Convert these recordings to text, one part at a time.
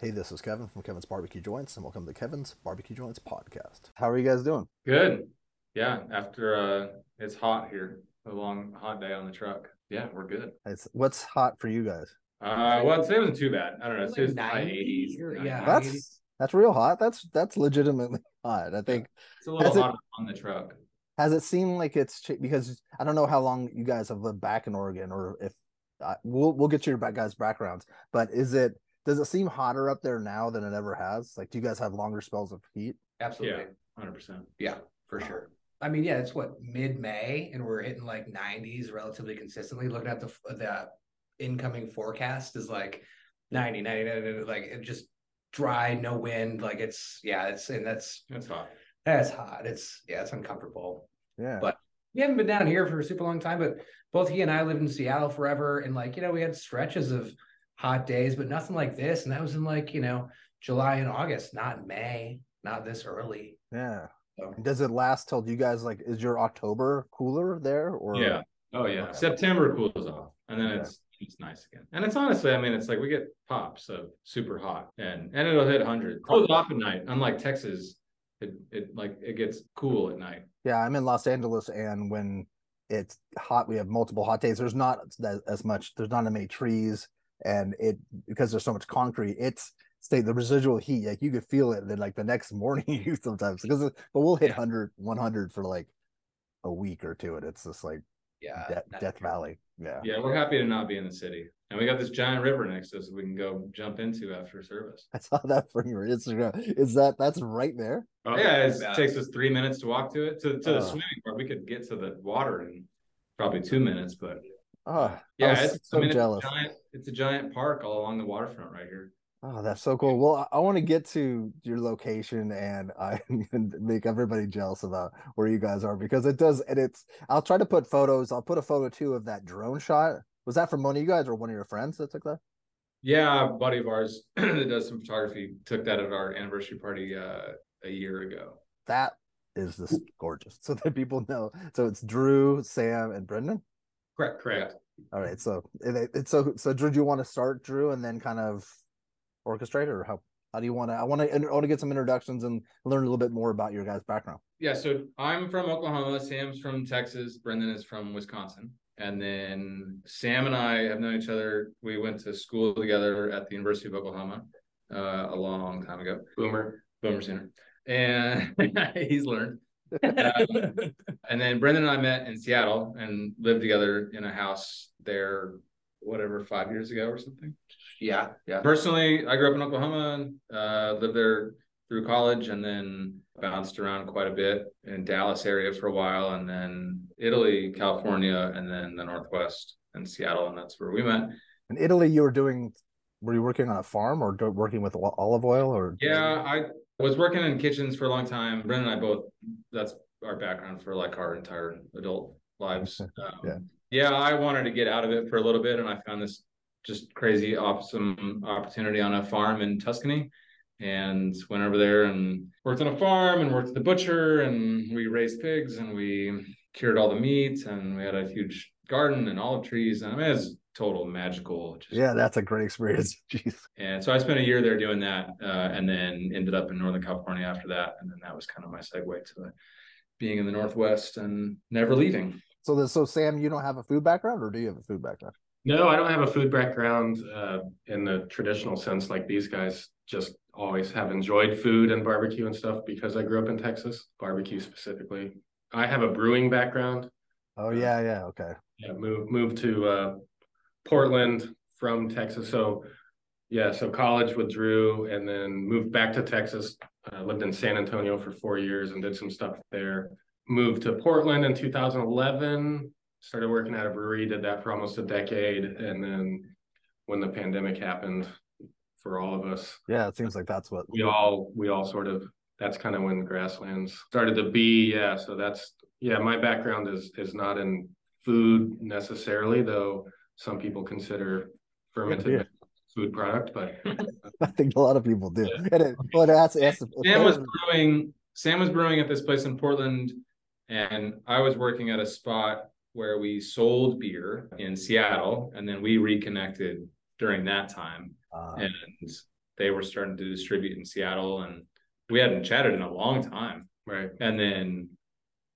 Hey, this is Kevin from Kevin's Barbecue Joints, and welcome to Kevin's Barbecue Joints podcast. How are you guys doing? Good. Yeah, after uh it's hot here, a long hot day on the truck. Yeah, we're good. It's what's hot for you guys? Uh well today wasn't too bad. I don't know. Like Today's high 80s. or- 90s. yeah. That's that's real hot. That's that's legitimately hot. I think It's a little Has it- hotter on the truck. has it seemed like it's ch- because I don't know how long you guys have lived back in Oregon, or if uh, we'll we'll get to your guys' backgrounds. But is it does it seem hotter up there now than it ever has? Like, do you guys have longer spells of heat? Absolutely. Yeah, hundred percent. Yeah, for sure. I mean, yeah, it's what mid May, and we're hitting like 90s relatively consistently. Looking at the the incoming forecast is like 90, 90, 90, like it just dry, no wind. Like it's yeah, it's and that's that's hot. that's hot. It's yeah, it's uncomfortable. Yeah, But- We haven't been down here for a super long time, but both he and I lived in Seattle forever, and like you know, we had stretches of hot days, but nothing like this. And that was in like you know July and August, not May, not this early. yeah. So. Does it last till you guys like? Is your October cooler there or Yeah. Oh yeah. Okay. September cools off. And then Okay. it's it's nice again. And it's honestly, I mean, it's like we get pops of super hot and and it'll hit hundred. Cools off at night. Unlike Texas, it it like it gets cool at night. Yeah, I'm in Los Angeles, and when it's hot, we have multiple hot days. There's not that, as much. There's not as many trees, and it because there's so much concrete. It's stay the residual heat. Like you could feel it. Then like the next morning, you sometimes because but we'll hit Yeah. 100, 100 for like a week or two, and it's just like Yeah, De- Death true. Valley. Yeah. Yeah, we're happy to not be in the city. And we got this giant river next to us we can go jump into after service. I saw that from your Instagram. Is that that's right there? yeah, it's- yeah. it takes us three minutes to walk to it. To, to the Oh. swimming part, we could get to the water in probably two minutes, but Oh, yeah, it's, so I mean, jealous. It's, a giant, it's a giant park all along the waterfront right here. Oh, that's so cool. Well, I, I want to get to your location and I make everybody jealous about where you guys are because it does and it's I'll try to put photos. I'll put a photo too of that drone shot. Was that from one of you guys or one of your friends that took that? Yeah, a buddy of ours that does some photography took that at our anniversary party uh, a year ago. That is this gorgeous. So that people know. So it's Drew, Sam, and Brendon. Correct, correct. All right. So it's so so Drew, do you want to start Drew and then kind of orchestrate or how how do you want to I want to I want to get some introductions and learn a little bit more about your guys' background. Yeah, so I'm from Oklahoma. Sam's from Texas. Brendon is from Wisconsin. And then Sam and I have known each other. We went to school together at the University of Oklahoma uh, a long time ago. Boomer, Boomer Sooner. And he's learned. Um, and then Brendon and I met in Seattle and lived together in a house there, whatever, five years ago or something. Yeah, yeah. Personally, I grew up in Oklahoma, uh, lived there through college, and then bounced around quite a bit in Dallas area for a while, and then Italy, California, and then the Northwest and Seattle, and that's where we met. In Italy, you were doing were you working on a farm or do, working with olive oil or Yeah, I was working in kitchens for a long time. Brendon and I both, that's our background for like our entire adult lives. Um, Yeah. Yeah, I wanted to get out of it for a little bit, and I found this just crazy awesome opportunity on a farm in Tuscany. And went over there and worked on a farm and worked at the butcher, and we raised pigs and we cured all the meat, and we had a huge garden and olive trees. And I mean, it was total magical. Just yeah, that's a great experience. Jeez. and so I spent a year there doing that, uh, and then ended up in Northern California after that. And then that was kind of my segue to being in the Northwest and never leaving. So the, so Sam, you don't have a food background or do you have a food background? No, I don't have a food background uh, in the traditional sense like these guys. Just always have enjoyed food and barbecue and stuff because I grew up in Texas, barbecue specifically. I have a brewing background. Oh yeah, yeah, okay. Yeah, moved moved to uh, Portland from Texas. So yeah, so college with Drew, and then moved back to Texas. Uh, lived in San Antonio for four years and did some stuff there. Moved to Portland in 2011. Started working at a brewery. Did that for almost a decade, and then when the pandemic happened, for all of us, Yeah, it seems like that's what we all we all sort of that's kind of when grasslands started to be yeah so that's yeah my background is is not in food necessarily though some people consider fermented Yeah. food product but I think a lot of people do. And it, well, that's, that's Sam was brewing. Sam was brewing at this place in Portland, and I was working at a spot where we sold beer in Seattle, and then we reconnected during that time. uh, and they were starting to distribute in Seattle, and we hadn't chatted in a long time. Right. And then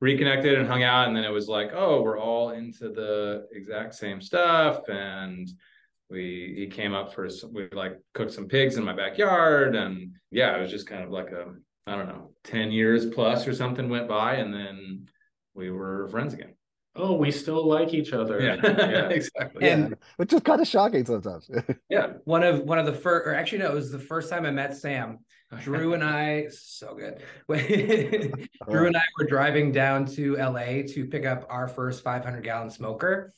reconnected and hung out, and then it was like, oh, we're all into the exact same stuff, and we he came up for some, we like cooked some pigs in my backyard, and yeah, it was just kind of like a I don't know, ten years plus or something went by, and then we were friends again. Oh, we still like each other. Yeah, exactly. Yeah, And- which is kind of shocking sometimes. Yeah, One of one of the first, or actually no, it was the first time I met Sam. Drew and I, so good. Drew uh-huh. and I were driving down to LA to pick up our first 500 gallon smoker.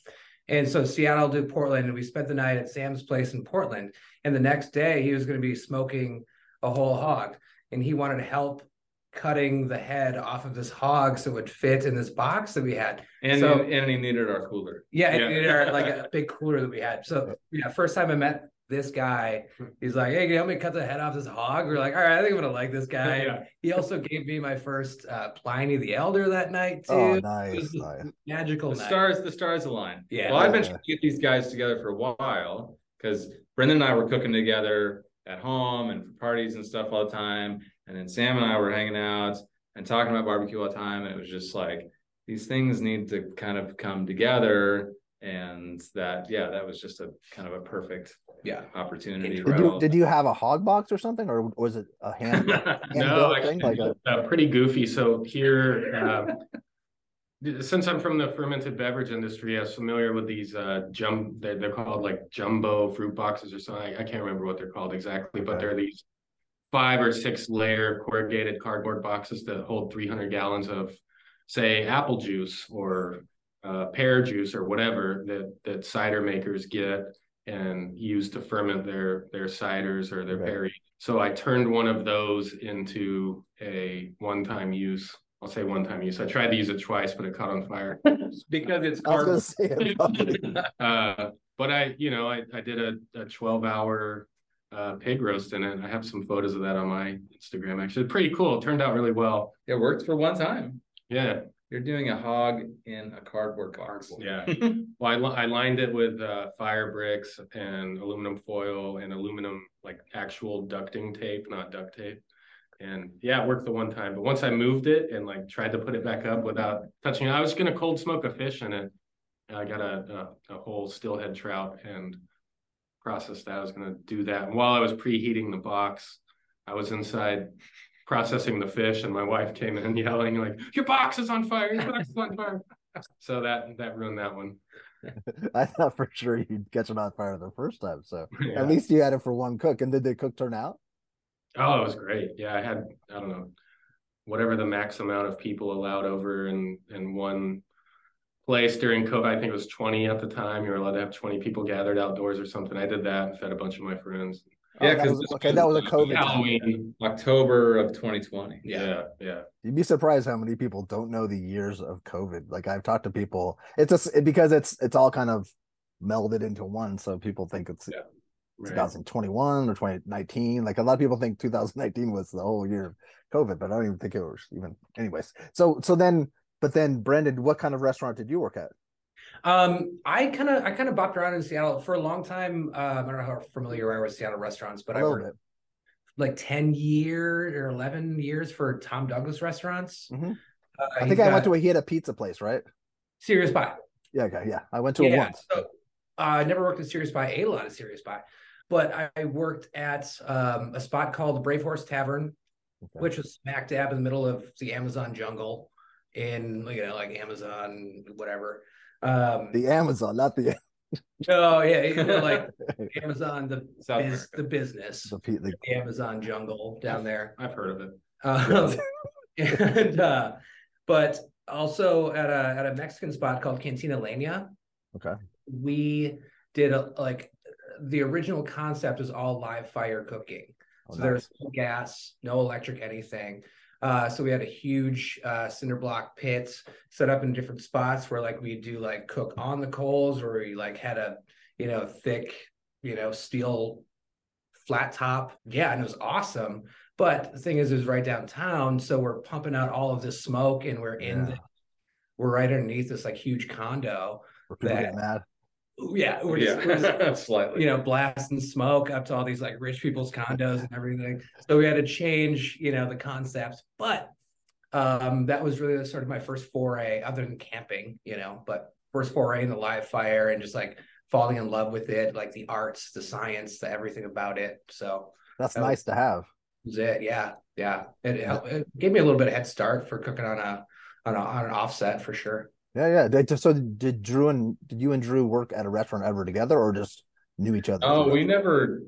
And so Seattle to Portland, and we spent the night at Sam's place in Portland. And the next day, he was going to be smoking a whole hog, and he wanted help cutting the head off of this hog so it would fit in this box that we had. and So- and he needed our cooler. Yeah, Yeah. it are like a big cooler that we had. So yeah, first time I met this guy, he's like, "Hey, can you help me cut the head off this hog?" We're like, "All right, I think I'm gonna like this guy." Yeah. He also gave me my first uh, Pliny the Elder that night too. oh, nice. nice. magical The night. stars, the stars align. Yeah. Well, I've been trying to get these guys together for a while because Brendon and I were cooking together at home and for parties and stuff all the time. And then Sam and I were hanging out and talking about barbecue all the time. And it was just like these things need to kind of come together. And that, yeah, that was just a kind of a perfect Yeah. opportunity. Did Did you did you have a hog box or something, or was it a hand? no, built thing, actually, like uh, pretty goofy. So here, um, since I'm from the fermented beverage industry, I was familiar with these uh, jum. They're, they're called like jumbo fruit boxes or something. I, I can't remember what they're called exactly, but they're these five or six layer corrugated cardboard boxes that hold 300 gallons of, say, apple juice or uh, pear juice or whatever that that cider makers get and use to ferment their their ciders or their Okay. berry. So I turned one of those into a one-time use. I'll say one-time use. I tried to use it twice, but it caught on fire. because it's I was gonna cardboard. say it uh, but I, you know, I, I did a, a 12 hour uh, pig roast in it. I have some photos of that on my Instagram. Actually, pretty cool. It turned out really well. It worked for one time. Yeah. You're doing a hog in a cardboard box. Yeah. Well, I, li- I lined it with uh, fire bricks and aluminum foil and aluminum, like actual ducting tape, not duct tape. And yeah, it worked the one time. But once I moved it and like tried to put it back up without touching it, I was going to cold smoke a fish in it. I got a, a, a whole steelhead trout and processed that. I was going to do that. And while I was preheating the box, I was inside processing the fish and my wife came in yelling like, your box is on fire, your box is on fire. So that, that ruined that one. I thought for sure you'd catch it on fire the first time. So Yeah. at least you had it for one cook. And did the cook turn out? Oh, it was great. Yeah, I had I don't know whatever the max amount of people allowed over in in one place during COVID. I think it was twenty at the time. You were allowed to have twenty people gathered outdoors or something. I did that and fed a bunch of my friends. Oh, Yeah, that 'cause was- this okay, was that was a COVID. time. Halloween. October of 2020. Yeah, yeah. You'd be surprised how many people don't know the years of COVID. Like I've talked to people, it's just it, because it's it's all kind of melded into one. So people think it's Yeah, Right. 2021 or 2019. Like a lot of people think 2019 was the whole year of COVID, but I don't even think it was even. Anyways, so so then, but then Brendon, what kind of restaurant did you work at? Um, I kind of I kind of bopped around in Seattle for a long time. Um, I don't know how familiar you are with Seattle restaurants, but I worked bit. like 10 years or 11 years for Tom Douglas restaurants. Mhm. Uh, I think I went to a he had a pizza place, right? Serious Pie. Yeah, okay, yeah. I went to it once. so, uh, I never worked at Serious Pie, ate a lot of Serious Pie, but I, I worked at um, a spot called Brave Horse Tavern, Okay. which was smack dab in the middle of the Amazon jungle in, you know, like Amazon, whatever. Um, the Amazon, not the oh, yeah, like Amazon, the, South biz, America. the business, the, the the Amazon jungle down there. I've heard of it. Um, and uh, but also at a at a Mexican spot called Cantina Leña, okay. we did a like the original concept is all live fire cooking. Oh, so there's no gas, no electric, anything. Uh, so we had a huge uh, cinder block pits set up in different spots where like we do like cook on the coals, or we like had a you know thick you know steel flat top. Yeah, and it was awesome. But the thing is, it was right downtown, so we're pumping out all of this smoke, and we're in Yeah. the we're right underneath this like huge condo. That- getting mad? Yeah, we're just, we're just slightly. you know, blasting smoke up to all these like rich people's condos and everything. So we had to change, you know, the concepts. But um, that was really sort of my first foray, other than camping, you know, but first foray in the live fire and just like falling in love with it, like the arts, the science, the everything about it. So That's That was- nice to have. that was it. Yeah, yeah. It, it, it gave me a little bit of head start for cooking on a on a on an offset for sure. Yeah, yeah. Did- So did Drew and did you and Drew work at a restaurant ever together, or just knew each other? Oh, we never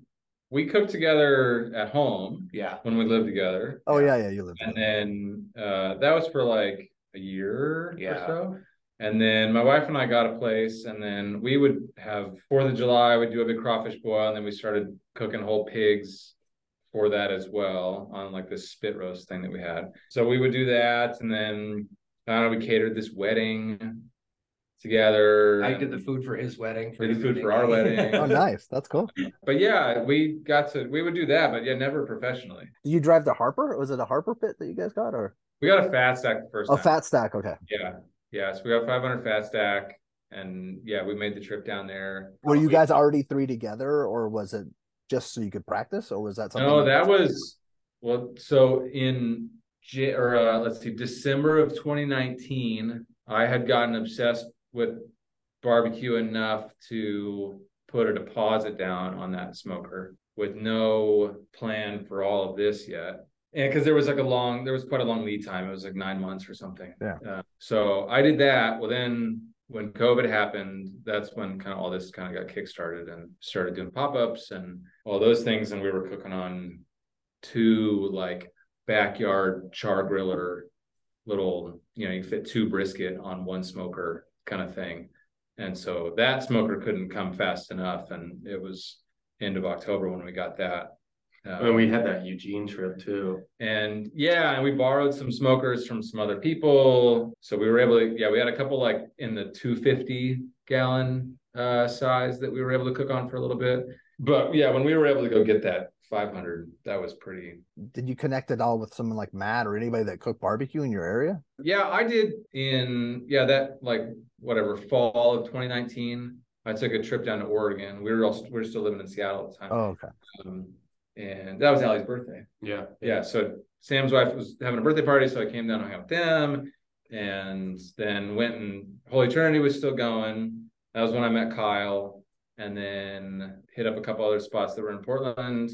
we cooked together at home Yeah. when we lived together. Oh yeah, yeah. You lived. And then uh that was for like a year Yeah. or so. And then my wife and I got a place, and then we would have Fourth of July, we'd do a big crawfish boil, and then we started cooking whole pigs for that as well on like this spit roast thing that we had. So we would do that, and then uh, we catered this wedding together. I did the food for his wedding. Did the his food for our wedding. Oh, nice. That's cool. But yeah, we got to we would do that, but yeah, never professionally. Did you drive the Harper? Was it a Harper pit that you guys got, or We got a fat stack the first a time. fat stack? Okay. Yeah, yeah. So we got 500 fat stack, and yeah, we made the trip down there. Were you guys already three together, or was it just so you could practice, or was that something? No, that was well. So in J- or uh, let's see, December of 2019, I had gotten obsessed with barbecue enough to put a deposit down on that smoker with no plan for all of this yet. And because there was like a long, there was quite a long lead time. It was like nine months or something. Yeah. Uh, so I did that. Well, then when COVID happened, that's when kind of all this kind of got kickstarted and started doing pop ups and all those things. And we were cooking on two like backyard char griller little, you know, you fit two brisket on one smoker kind of thing. And so that smoker couldn't come fast enough. And it was end of October when we got that. Uh, And we had that Eugene trip too. and yeah, and we borrowed some smokers from some other people. So we were able to, yeah, we had a couple like in the 250 gallon uh size that we were able to cook on for a little bit. But yeah, when we were able to go get that 500, that was pretty. Did you connect at all with someone like Matt or anybody that cooked barbecue in your area? Yeah, I did in, yeah, that like whatever fall of 2019. I took a trip down to Oregon. We were all, we were still living in Seattle at the time. Oh, okay. Um, and that was Allie's birthday. Yeah. yeah, so Sam's wife was having a birthday party, so I came down and hung out with them, and then went and Holy Trinity was still going. That was when I met Kyle, and then hit up a couple other spots that were in Portland,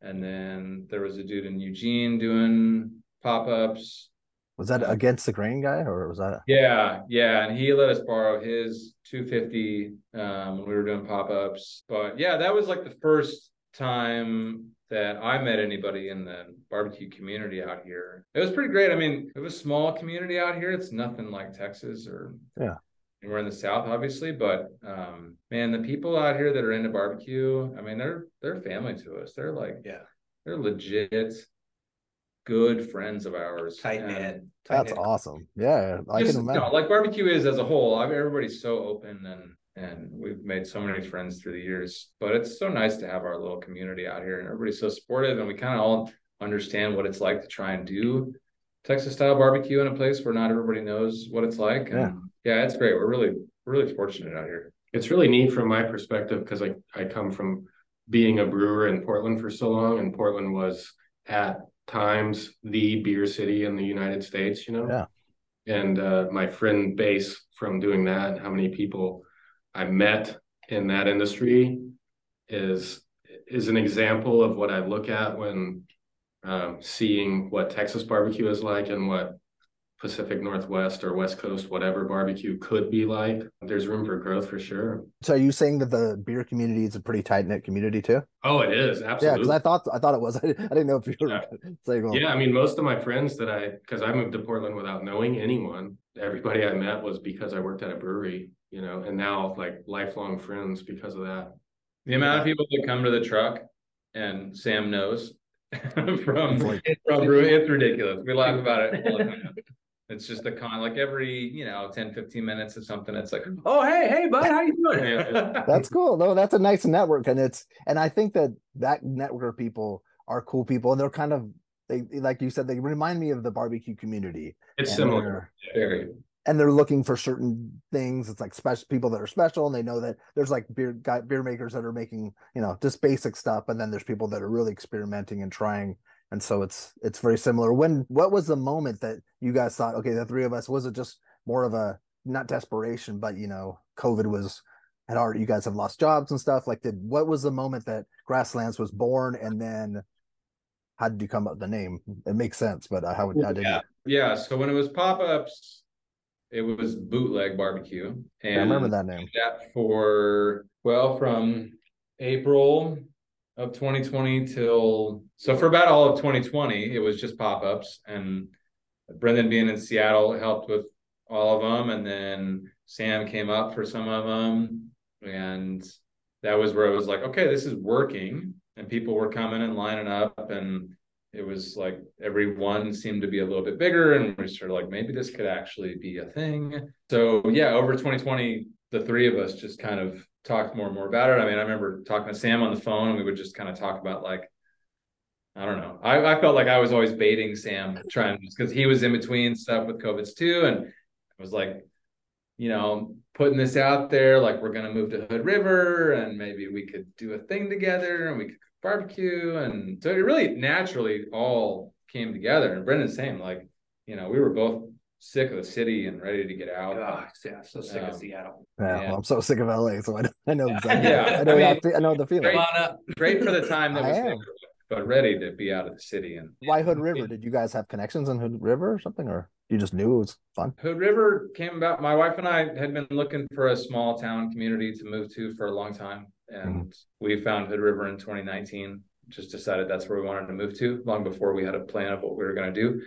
and then there was a dude in Eugene doing pop ups. Was that against the grain guy, or was that? Yeah, yeah, and he let us borrow his 250 um, when we were doing pop ups. But yeah, that was like the first time that I met anybody in the barbecue community out here. It was pretty great. I mean, it was a small community out here. It's nothing like Texas or Yeah. And we're in the South, obviously, but um, man, the people out here that are into barbecue, I mean, they're they're family to us. They're like, Yeah. they're legit good friends of ours. Tight knit. That's awesome. Yeah, I just, can you know, imagine. like barbecue is as a whole. I mean, everybody's so open and and we've made so many friends through the years. But it's so nice to have our little community out here, and everybody's so supportive, and we kind of all understand what it's like to try and do Texas style barbecue in a place where not everybody knows what it's like. And Yeah. yeah, it's great. We're really we're really fortunate out here. It's really neat from my perspective because I, I come from being a brewer in Portland for so long, and Portland was at times the beer city in the United States, you know? Yeah. And uh, my friend base from doing that, how many people I met in that industry is is an example of what I look at when um, seeing what Texas barbecue is like and what Pacific Northwest or West Coast, whatever barbecue could be like. There's room for growth for sure. So, are you saying that the beer community is a pretty tight knit community too? Oh, it is absolutely. Yeah, because I thought I thought it was. I didn't know if you were Yeah. saying. well, Yeah, I mean, most of my friends that I, because I moved to Portland without knowing anyone, everybody I met was because I worked at a brewery, you know, and now like lifelong friends because of that. The amount of people that come to the truck and Sam knows from It's like- from brewing, it's ridiculous. We laugh about it all the time. It's just a con like every, you know, 10, 15 minutes of something. It's like, Oh, hey, hey, bud, how you doing? That's cool. No, that's a nice network, and it's and I think that that network of people are cool people, and they're kind of they like you said they remind me of the barbecue community. It's and similar. very, and they're looking for certain things. It's like special people that are special, and they know that there's like beer guy, beer makers that are making you know just basic stuff, and then there's people that are really experimenting and trying. And so it's it's very similar. When what was the moment that you guys thought, okay, the three of us was it just more of a not desperation, but you know, COVID was had already you guys have lost jobs and stuff. Like, did what was the moment that Grasslands was born, and then how did you come up with the name? It makes sense, but uh, how did Yeah. Yeah. So when it was pop ups, it was bootleg barbecue. you? And I remember that name. that for well from April of 2020 till so for about all of 2020 it was just pop-ups. And Brendon being in Seattle helped with all of them and then Sam came up for some of them and that was where it was like okay this is working. And people were coming and lining up. And it was like every one seemed to be a little bit bigger. And we sort of like maybe this could actually be a thing. So yeah over 2020 the three of us just kind of talked more and more about it. I mean i remember talking to sam on the phone and we would just kind of talk about like i don't know. I, I felt like i was always baiting sam trying because he was in between stuff with covids too and i was like you know putting this out there like we're going to move to hood river and maybe we could do a thing together and we could barbecue and so it really naturally all came together. And brendon's same, like you know we were both sick of the city and ready to get out Oh, yeah, so sick of Um, Seattle. Yeah, Yeah. well, I'm so sick of LA, so I know, I know exactly. Yeah, I know I mean, fe- I know the feeling. great- Come on up. great for the time that I was there, but ready to be out of the city and Why Hood River? Did you guys have connections in Hood River or something, or you just knew it was fun? Hood River came about. My wife and I had been looking for a small town community to move to for a long time, and we found Hood River in 2019. Just decided that's where we wanted to move to long before we had a plan of what we were going to do.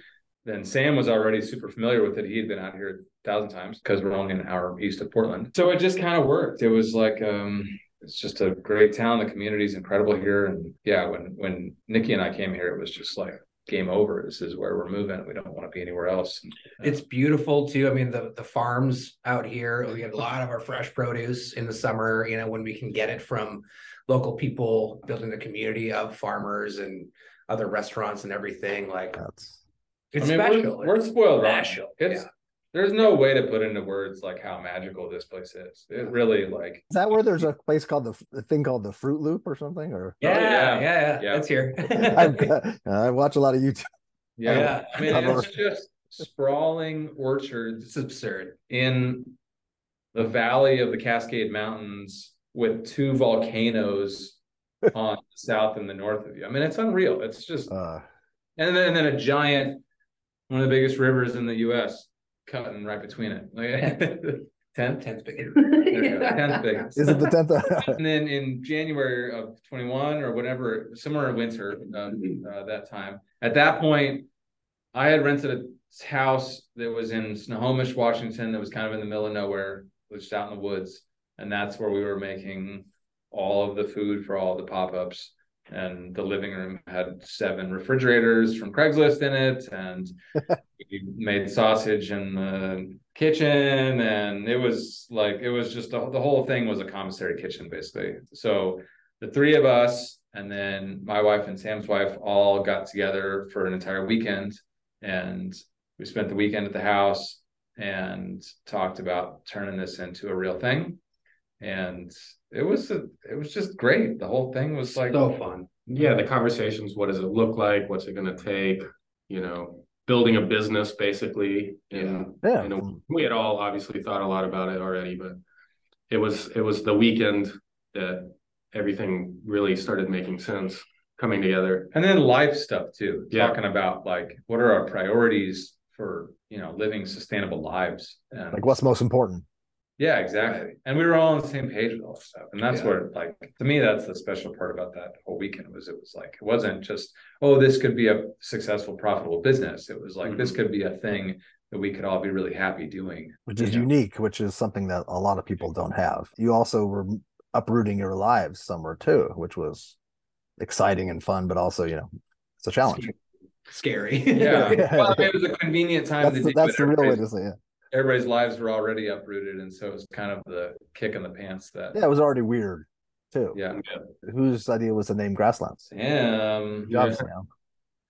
Then Sam was already super familiar with it. He had been out here a thousand times because we're only an hour east of Portland. So it just kind of worked. It was like um it's just a great town. The community is incredible here. And yeah, when when Nikki and I came here, it was just like game over. This is where we're moving. We don't want to be anywhere else. It's beautiful too. I mean, the the farms out here, we get a lot of our fresh produce in the summer, you know, when we can get it from local people building the community of farmers and other restaurants and everything. Like That's it's I mean, special. We're, we're spoiled. rotten. Special, It's yeah. there's no way to put into words like how magical this place is. It really like is that where there's a place called the the thing called the Fruit Loop or something? Or yeah, Oh, yeah, yeah. yeah, Yeah. That's here. I've I watch a lot of YouTube. yeah. Yeah. I mean, I've it's just sprawling orchards it's absurd. in the valley of the Cascade Mountains with two volcanoes on the south and the north of you. I mean, it's unreal. It's just Uh, and then and then a giant one of the biggest rivers in the US cutting right between it. Like tenth. Tenth big. There. Tenth biggest. is it the tenth? And then in January of 21 or whatever, somewhere in winter, um, uh, that time, at that point, I had rented a house that was in Snohomish, Washington, that was kind of in the middle of nowhere, just out in the woods. And that's where we were making all of the food for all the pop ups. And the living room had seven refrigerators from Craigslist in it. And we made sausage in the kitchen. And it was like, it was just the, the whole thing was a commissary kitchen, basically. So the three of us, and then my wife and Sam's wife all got together for an entire weekend. And we spent the weekend at the house and talked about turning this into a real thing. And it was a, it was just great. The whole thing was like so fun. Yeah, the conversations, what does it look like? What's it gonna take? You know, building a business basically. And yeah, you know, we had all obviously thought a lot about it already, but it was it was the weekend that everything really started making sense coming together. and then life stuff too Yeah. talking about like what are our priorities for you know living sustainable lives and like what's most important? Yeah exactly and we were all on the same page with all this stuff and that's Yeah. where like to me that's the special part about that whole weekend was it was like it wasn't just oh this could be a successful profitable business it was like this mm-hmm. could be a thing that we could all be really happy doing which is Yeah. unique, which is something that a lot of people don't have. You also were uprooting your lives somewhere too, which was exciting and fun, but also, you know, it's a challenge. Scary. yeah Yeah. well, it was a convenient time That's to the, do that's the real way to say it. Everybody's lives were already uprooted and so it was kind of the kick in the pants that Yeah, it was already weird too. yeah Whose idea was the name Grasslands? Sam Good job, Sam.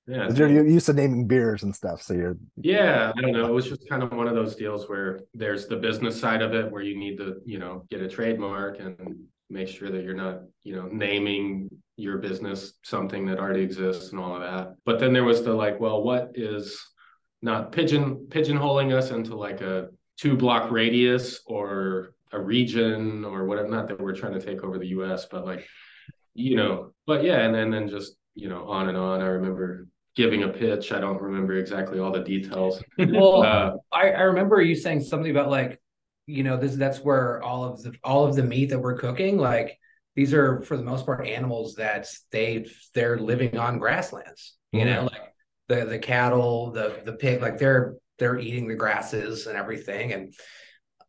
Yeah. 'Cause You're, you're used to naming beers and stuff, so you're Yeah, I don't know. It was just kind of one of those deals where there's the business side of it where you need to, you know, get a trademark and make sure that you're not, you know, naming your business something that already exists and all of that. But then there was the like, well, what is not pigeon pigeonholing us into like a two block radius or a region or whatever. Not that we're trying to take over the US, but like, you know, but yeah, and then then just, you know, on and on. I remember giving a pitch. I don't remember exactly all the details. Well, Uh, I, I remember you saying something about like, you know, this that's where all of the all of the meat that we're cooking, like these are for the most part animals that they they're living on grasslands. You know, like the the cattle, the the pig, like they're they're eating the grasses and everything. And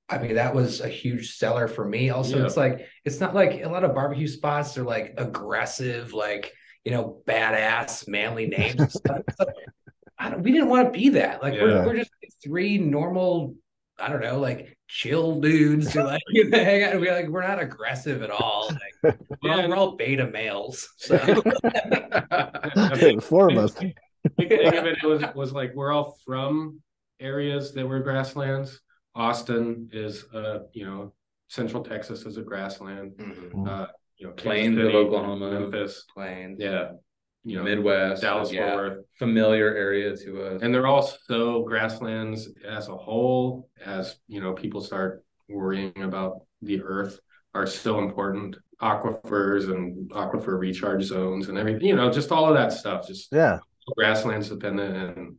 I mean, that was a huge seller for me. Also, Yeah. it's like it's not like a lot of barbecue spots are like aggressive, like you know, badass, manly names and stuff. Like, I don't, we didn't want to be that. Like Yeah. we're, we're just three normal, I don't know, like chill dudes who like hang out. We're like we're not aggressive at all. Like, we're, all, we're all beta males. So four of us. Big thing of it was was like we're all from areas that were grasslands. Austin is uh, you know, Central Texas is a grassland. Mhm. Uh, you know, Kansas Plains of Oklahoma. Memphis, plains. yeah, you know, Midwest, Dallas yeah, Fort Worth, familiar area to us. and they're all so grasslands as a whole. As you know, people start worrying about the earth are so important. Aquifers and aquifer recharge zones and everything, you know, just all of that stuff. Just Yeah, grasslands dependent and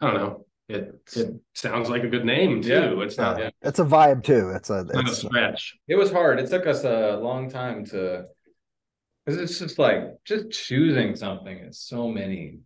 I don't know. It it sounds like a good name too. Yeah. It's not, Yeah. it's a vibe too. It's a it's not a it's, stretch. It was hard. It took us a long time to, because it's just like just choosing something. It's so many,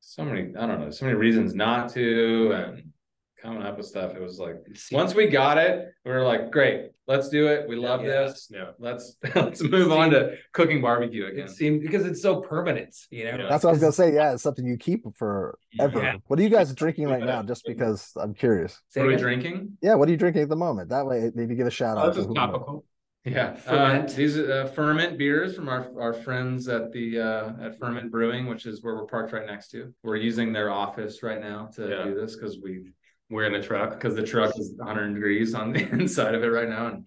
so many. I don't know, so many reasons not to, and coming up with stuff. It was like once we got it, we were like, great, let's do it. We love Yeah. this. Yeah. Let's let's move on to cooking barbecue again. It seemed because it's so permanent, you know. Yeah. that's what I was gonna say. Yeah, it's something you keep forever. Yeah. What are you guys drinking right now? Just because I'm curious. What are we drinking? Yeah, what are you drinking at the moment? That way, maybe give a shout Oh, out. this to is topical. Yeah, Ferment. Uh, these are uh, ferment beers from our our friends at the uh, at Ferment Brewing, which is where we're parked right next to. We're using their office right now to Yeah. do this because we We're in a truck. because the truck is 100 degrees on the inside of it right now, and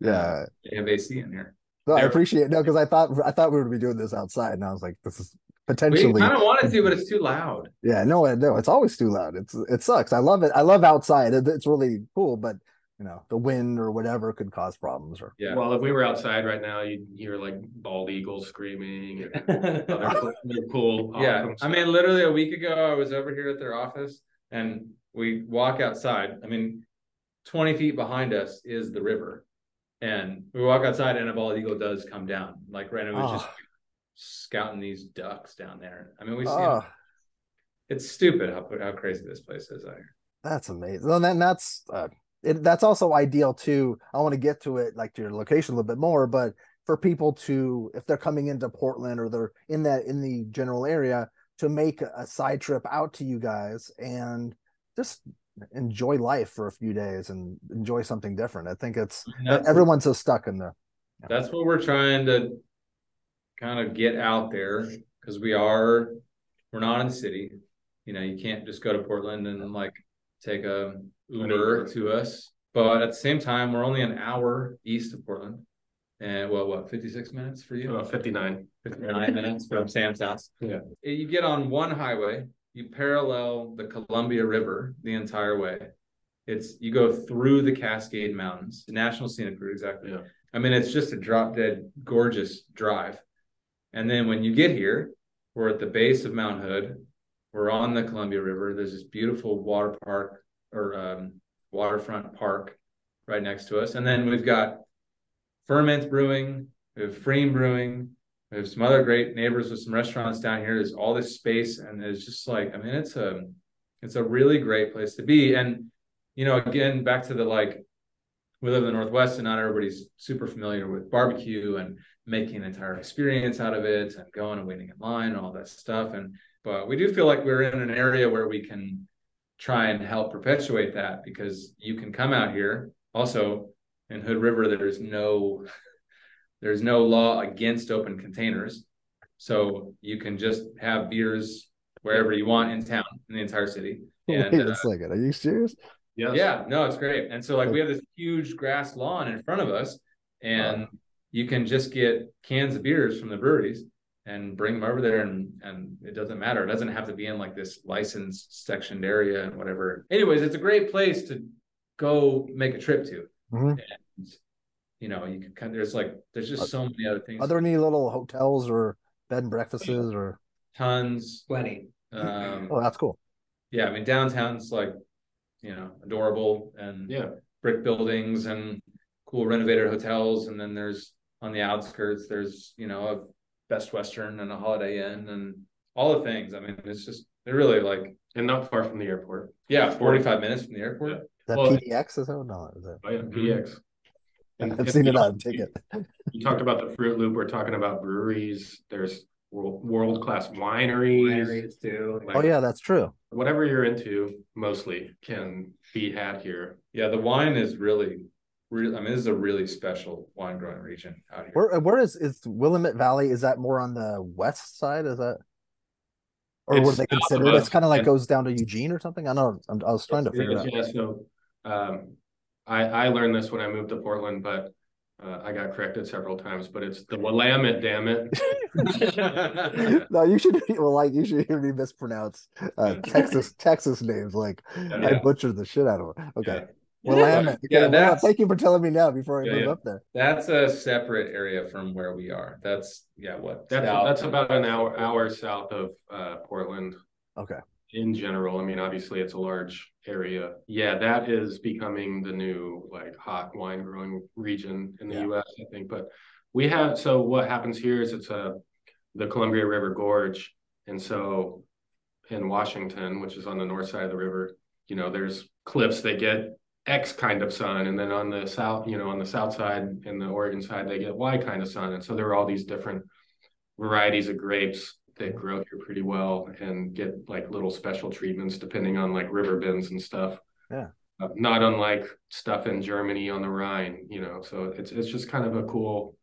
Yeah, they have AC in here. no, I appreciate it. No, because I thought I thought we would be doing this outside, and I was like, this is We potentially. kind of wanted to, but it's too loud. Yeah, no, no, it's always too loud. It's it sucks. I love it. I love outside. It's really cool, but you know, the wind or whatever could cause problems. Or Yeah, Well, if we were outside right now, you'd hear like bald eagles screaming and other cool, cool yeah. I mean, literally a week ago, I was over here at their office, and we walk outside. I mean, 20 feet behind us is the river, and we walk outside, and a bald eagle does come down. Like right, it was just Oh. scouting these ducks down there. I mean, we see. oh, It's stupid how how crazy this place is out here. that's amazing. Well, then that's uh, it, that's also ideal too. I want to get to it, like to your location a little bit more, but for people to, if they're coming into Portland or they're in that in the general area, to make a side trip out to you guys and just enjoy life for a few days and enjoy something different. I think it's that's- everyone's so stuck in the that's what we're trying to kind of get out there because we are we're not in the city you know you can't just go to portland and like take a uber Uber. to us but at the same time we're only an hour east of portland and well, what 56 minutes for you Uh, 59. 59 minutes from sam's house Yeah. you get on one highway you parallel the columbia river the entire way it's you go through the cascade mountains the national scenic route exactly Yeah. I mean, it's just a drop dead gorgeous drive. And then when you get here, we're at the base of Mount Hood. We're on the Columbia River. There's this beautiful water park or um, waterfront park right next to us. And then we've got Ferment Brewing, we have pFriem Brewing, we have some other great neighbors with some restaurants down here. There's all this space, and it's just like, I mean, it's a it's a really great place to be. And you know, again, back to the like we live in the Northwest and not everybody's super familiar with barbecue and making an entire experience out of it and going and waiting in line and all that stuff. And but we do feel like we're in an area where we can try and help perpetuate that because you can come out here. Also, in Hood River, there's no there's no law against open containers. So you can just have beers wherever you want in town in the entire city. And Wait uh, a second. Are you serious? Yes. yeah, no, it's great. And so like we have this huge grass lawn in front of us, and you can just get cans of beers from the breweries and bring them over there and and it doesn't matter. It doesn't have to be in like this licensed sectioned area and whatever. Anyways, it's a great place to go make a trip to. Mhm. And you know, you can kind of there's like there's just so many other things. Are there any little hotels or bed and breakfasts or? tons. Plenty. Um Oh, that's cool. yeah, I mean downtown's like, you know, adorable and Yeah. brick buildings and cool renovated hotels. And then there's on the outskirts, there's, you know, a Best Western and a Holiday Inn and all the things. I mean, it's just they're really like And not far from the airport. yeah, 45 minutes from the airport. Yeah. Is that Well, PDX? Is that no? Is that? Oh, yeah, PX. And- I've and seen it you- on ticket. You talked about the Fruit Loop. We're talking about breweries. There's world class wineries. Wineries too. Like, Oh yeah, that's true. Whatever you're into, mostly can be had here. Yeah, the wine is really, really. I mean, this is a really special wine growing region out here. Where where is is Willamette Valley? Is that more on the west side? Is that or It's what they south consider it? It's kind of like and- goes down to Eugene or something. I know. I'm, I was trying to figure it out. Yeah, so um, I I learned this when I moved to Portland, but uh, I got corrected several times. But it's the Willamette, damn it. no, you should well, like you should hear me mispronounce uh, Texas Texas names. Like I Yeah. butchered the shit out of it. Okay, Yeah. Willamette. Yeah, Okay, well, that's- thank you for telling me now before I Yeah, move yeah. up there. That's a separate area from where we are. That's yeah, what? That's that's about an hour hour south of uh, Portland. Okay, in general, I mean, obviously it's a large area. Yeah, that is becoming the new like hot wine growing region in the Yeah. US, I think. But we have so what happens here is it's a the Columbia River Gorge. And so in Washington, which is on the north side of the river, you know, there's cliffs that get X kind of sun, and then on the south, you know, on the south side and the Oregon side, they get Y kind of sun. And so there are all these different varieties of grapes that grow here pretty well and get like little special treatments depending on like river bends and stuff. Yeah. Uh, not unlike stuff in Germany on the Rhine, you know. So it's it's just kind of a cool,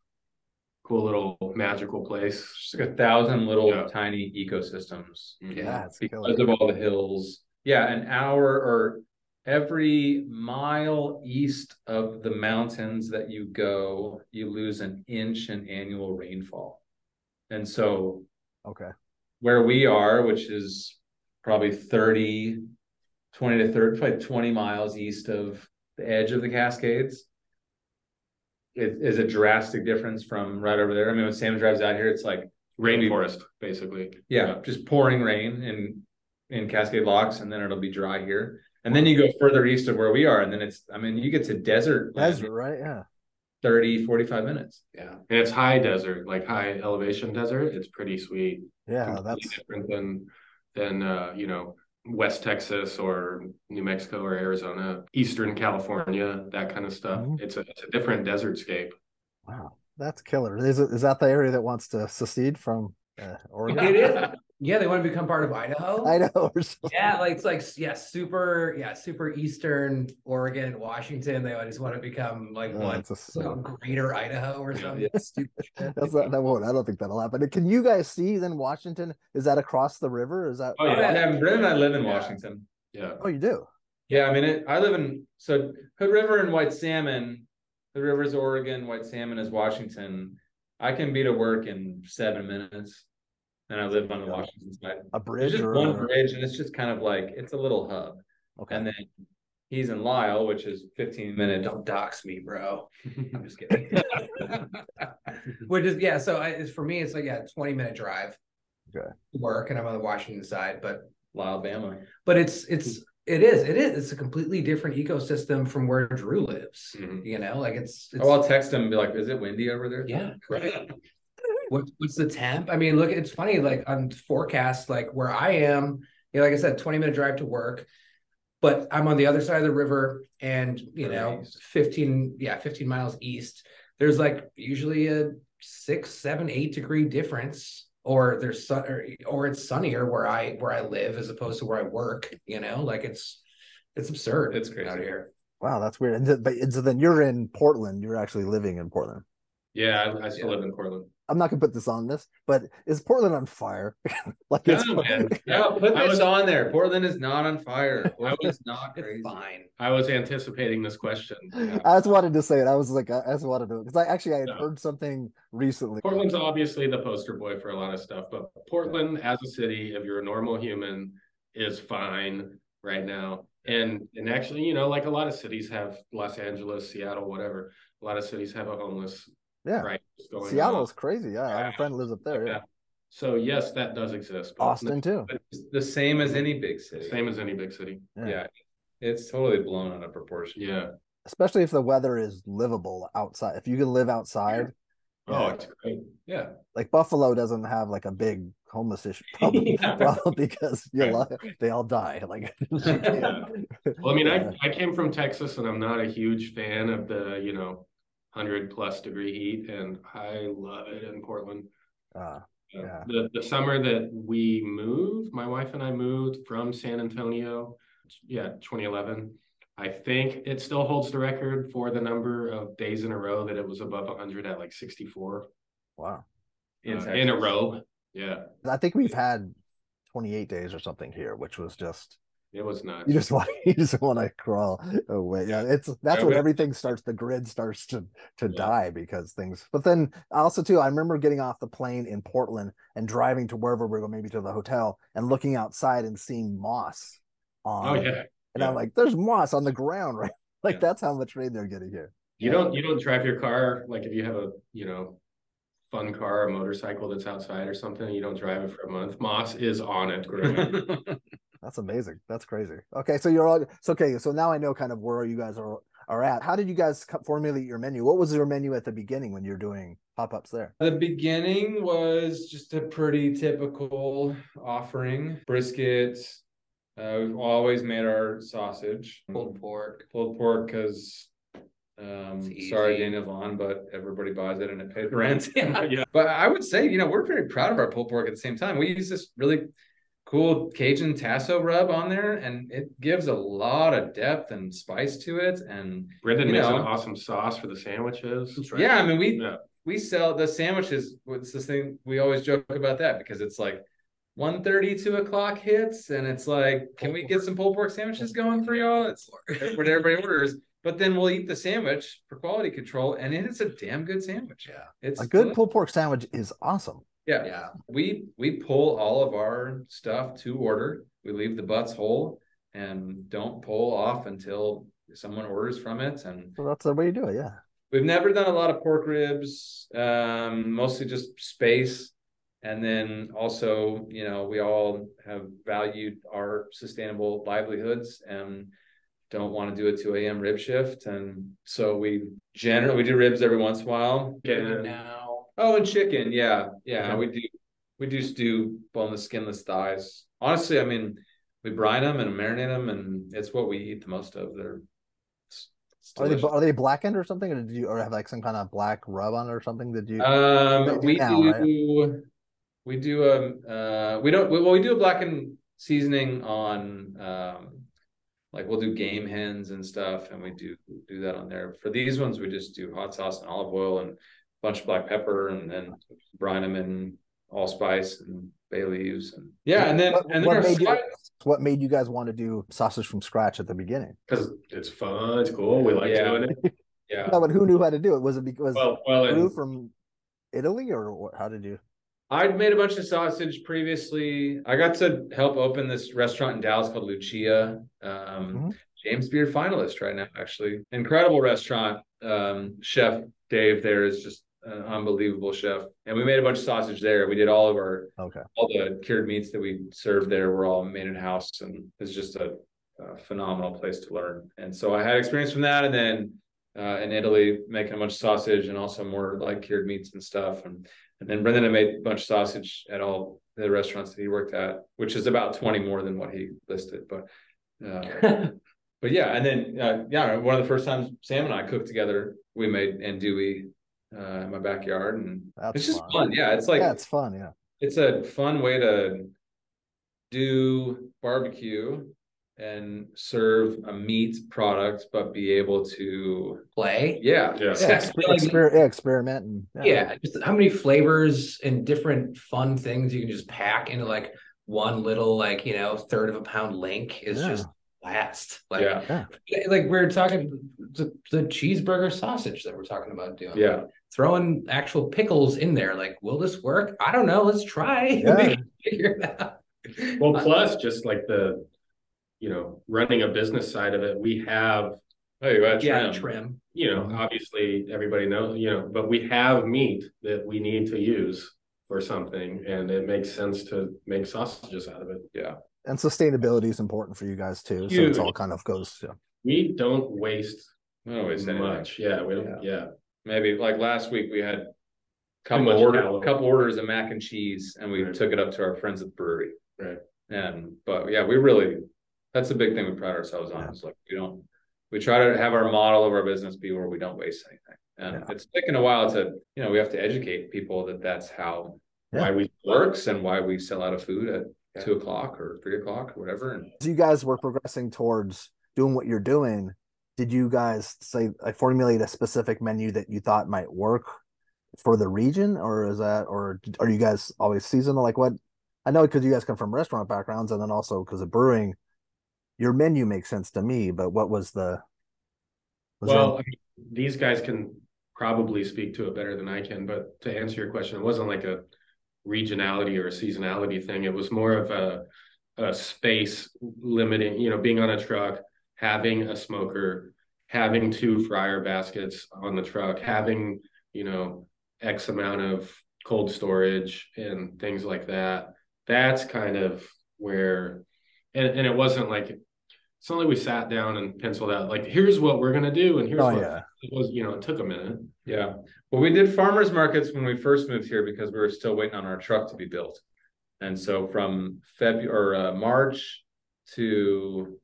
cool little magical place. just like a thousand little Yeah. tiny ecosystems. Mhm. yeah, because killer. of all the hills. Yeah, an hour or every mile east of the mountains that you go, you lose an inch in annual rainfall. And so Okay, where we are, which is probably 30, 20 to 30, probably 20 miles east of the edge of the Cascades. It is a drastic difference from right over there. I mean, when Sam drives out here, it's like Rainforest, basically. yeah, just pouring rain in in Cascade Locks, and then it'll be dry here. And then you go further east of where we are, and then it's I mean, you get to desert, desert, in right? Yeah. 30, 45 minutes. Yeah. And it's high desert, like high elevation desert. It's pretty sweet. Yeah, completely that's different than than uh, you know West Texas or New Mexico or Arizona, Eastern California, that kind of stuff. Mhm. It's a it's a different desert scape. wow, that's killer. Is it, is that the area that wants to secede from uh, Oregon? It is. Yeah, they want to become part of Idaho. Idaho or something. Yeah, like it's like yeah, super yeah, super eastern Oregon and Washington. They just want to become like Oh, one that's a so greater Idaho or something. Yeah. Stupid. That's not, that won't. I don't think that'll happen. Can you guys see then Washington? Is that across the river? Is that? Oh, yeah. Yeah, Brendon and I live in Yeah. Washington. Yeah. Oh, you do. Yeah, I mean, it, I live in so Hood River and White Salmon. Hood River is Oregon, White Salmon is Washington. I can be to work in seven minutes, and I live on the Washington side. A There's bridge just or one bridge, and it's just kind of like it's a little hub. okay. And then he's in Lyle, which is 15 minutes. Don't dox me, bro. I'm just kidding. Which is yeah. So I, for me, it's like yeah, twenty minute drive. Okay. Work and I'm on the Washington side, but Lyle, Bama. but it's it's it is it is it's a completely different ecosystem from where Drew lives. Mhm. You know, like it's, it's Oh, I'll text him and be like, "Is it windy over there?" yeah. Right. What, what's the temp? I mean, look, it's funny, like on forecast, like where I am, you know, like I said, 20 minute drive to work, but I'm on the other side of the river and, you know, 15, yeah, 15 miles east. There's like usually a six, seven, eight degree difference, or there's sun, or, or it's sunnier where I, where I live as opposed to where I work, you know, like it's, it's absurd. It's crazy. out here. Wow, that's weird. And th- but and so then you're in Portland. You're actually living in Portland. Yeah, I, I still Yeah. live in Portland. I'm not gonna put this on this, but is Portland on fire? like Yeah, it's man. Yeah, put I this was- on there. Portland is not on fire. Portland is not It's fine. I was anticipating this question. I just wanted to say it. I was like, I I just wanted to because I actually I had Yeah. heard something recently. Portland's obviously the poster boy for a lot of stuff, but Portland as a city, if you're a normal human, is fine right now. And and actually, you know, like a lot of cities have Los Angeles, Seattle, whatever. A lot of cities have a homeless Yeah, crisis going Seattle's on. crazy. Yeah, I have a friend who lives up there. Yeah, Yeah. So yes, that does exist. but Austin too. It's the same as any big city. Same as any big city. Yeah. Yeah. It's totally blown out of proportion. Yeah. Especially if the weather is livable outside. If you can live outside, Oh, Yeah. it's great. Yeah. like Buffalo doesn't have like a big homeless issue problem, Yeah. problem because you Right. know, they all die. Like, Yeah. Well, I mean, Yeah. I, I came from Texas and I'm not a huge fan of the, you know, 100 plus degree heat, and I love it in Portland. uh, Uh, Yeah. The the summer that we moved, my wife and I moved from San Antonio, yeah, 2011. I think it still holds the record for the number of days in a row that it was above 100 at like 64 wow. In, uh, in a row. Yeah, I think we've had 28 days or something here, which was just it was not. you just want you just want to crawl away. Yeah, it's that's oh, Yeah, when everything starts. The grid starts to to Yeah. die because things. But then also too, I remember getting off the plane in Portland and driving to wherever we are going, maybe to the hotel, and looking outside and seeing moss oh, on. oh yeah. And yeah. I'm like, there's moss on the ground, right? Like Yeah. that's how much rain they're getting here. You don't you don't drive your car like if you have a you know fun car, a motorcycle that's outside or something, you don't drive it for a month. Moss is on it. growing. That's amazing. That's crazy. Okay, so you're all so okay. So now I know kind of where you guys are are at. How did you guys formulate your menu? What was your menu at the beginning when you're doing pop ups there? The beginning was just a pretty typical offering. Brisket. Uh, we've always made our sausage. Pulled pork. Pulled pork because um sorry easy. Dana Vaughn, but everybody buys it and it pays rent. yeah. Yeah. But I would say, you know, we're very proud of our pulled pork at the same time. We use this really cool Cajun tasso rub on there, and it gives a lot of depth and spice to it. And Brendon You makes an awesome sauce for the sandwiches. yeah, I mean, we Yeah. we sell the sandwiches. It's this thing? We always joke about that because it's like 1.30, 2 o'clock hits, and it's like, can we get some pulled pork sandwiches going for y'all? It's what everybody orders. But then we'll eat the sandwich for quality control, and it is a damn good sandwich. Yeah. It's A good delicious. pulled pork sandwich is awesome. Yeah. Yeah. We we pull all of our stuff to order. We leave the butts whole and don't pull off until someone orders from it. And So that's the way you do it. Yeah. we've never done a lot of pork ribs, um, mostly just space. And then also, you know, we all have valued our sustainable livelihoods and don't want to do a 2 a.m. rib shift. And so we generally we do ribs every once in a while. Yeah. Now. Oh, and chicken, yeah, yeah. Okay. We do we do stew boneless, skinless thighs. Honestly, I mean, we brine them and marinate them, and it's what we eat the most of. They're Are they are they blackened or something, or did you or have like some kind of black rub on it or something? Did you? Um, do we now, do we do a uh we don't well we do a blackened seasoning on um like we'll do game hens and stuff, and we do do that on there. For these ones, we just do hot sauce and olive oil and bunch of black pepper, and then brine them in allspice and bay leaves, and yeah, and then What- and then what made you- side- what made you guys want to do sausage from scratch at the beginning? Because it's fun, it's cool. We like Yeah. doing it. yeah. No, but who knew how to do it? Was it because Well, well, Drew from Italy, or how did you? I'd made a bunch of sausage previously. I got to help open this restaurant in Dallas called Lucia. Um, Mhm. James Beard finalist right now, actually. Incredible restaurant. Um, chef Dave there is just an unbelievable chef. And we made a bunch of sausage there. We did all of our, Okay, all the cured meats that we served there were all made in house. And it's just a, a phenomenal place to learn. And so I had experience from that. And then uh, in Italy, making a bunch of sausage and also more like cured meats and stuff. And and then Brendon had made a bunch of sausage at all the restaurants that he worked at, which is about 20 more than what he listed. But uh, but yeah, and then uh, yeah, one of the first times Sam and I cooked together, we made andouille uh, in my backyard, and that's it's just fun. fun. Yeah, it's like yeah, it's fun. Yeah, it's a fun way to do barbecue and serve a meat product, but be able to, Play. yeah, Yeah. Yeah, exper- exper- yeah, experiment and Yeah. just how many flavors and different fun things you can just pack into like one little like you know third of a pound link is Yeah. just blast. Like yeah, like we're talking the, the cheeseburger sausage that we're talking about doing. yeah. Throwing actual pickles in there. Like, will this work? I don't know. Let's try. Yeah. Figure it out. Well, uh, plus just like the, you know, running a business side of it, we have, Oh, you got yeah, trim. trim. you know, mm-hmm. obviously everybody knows, you know, but we have meat that we need to use for something and it makes sense to make sausages out of it. Yeah, and sustainability is important for you guys too. So Huge. it's all kind of goes. Yeah. We don't waste I don't waste anything. much. Yeah, we don't, yeah. Maybe like last week we had a Too couple order, tallow. couple orders of mac and cheese, and we Right. took it up to our friends at the brewery. Right. And but yeah, we really that's a big thing we pride ourselves on. Yeah. Is like we don't we try to have our model of our business be where we don't waste anything. And Yeah. it's taken a while to you know we have to educate people that that's how Yeah. Why we works and why we sell out of food at Yeah. two o'clock or three o'clock or whatever. And As you guys were progressing towards doing what you're doing, did you guys say like formulate a specific menu that you thought might work for the region, or is that, or are you guys always seasonal? Like what? I know because you guys come from restaurant backgrounds, and then also because of brewing, your menu makes sense to me. But what was the? Was there- Well, I mean, these guys can probably speak to it better than I can, but to answer your question, it wasn't like a regionality or seasonality thing. It was more of a a space limiting, you know, being on a truck, having a smoker, having two fryer baskets on the truck, having, you know, X amount of cold storage and things like that. That's kind of where and, and it wasn't like it's not like we sat down and penciled out like here's what we're gonna do and here's oh what yeah, it was you know it took a minute Yeah. Well, we did farmers markets when we first moved here because we were still waiting on our truck to be built. And so from February or uh, March to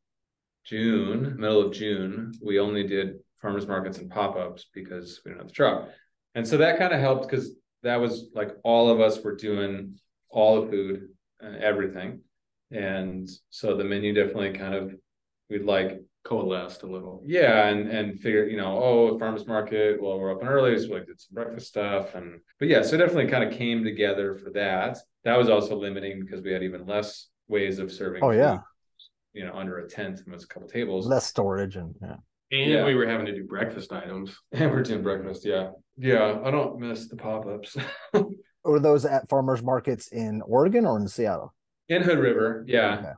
June, middle of June, we only did farmers markets and pop-ups because we didn't have the truck. And so that kind of helped because that was like all of us were doing all the food and everything. And so the menu definitely kind of we'd like coalesced a little yeah, and and figure, you know, oh, farmers market. Well, we're open early, so we did some breakfast stuff, and but yeah, so it definitely kind of came together for that. That was also limiting because we had even less ways of serving. Oh, yeah. food, you know, under a tent and was a couple tables, less storage and yeah. and Yeah. we were having to do breakfast items and we're doing breakfast. Yeah, yeah, I don't miss the pop ups Were those at farmers markets in Oregon or in Seattle? in Hood River. Yeah, Okay.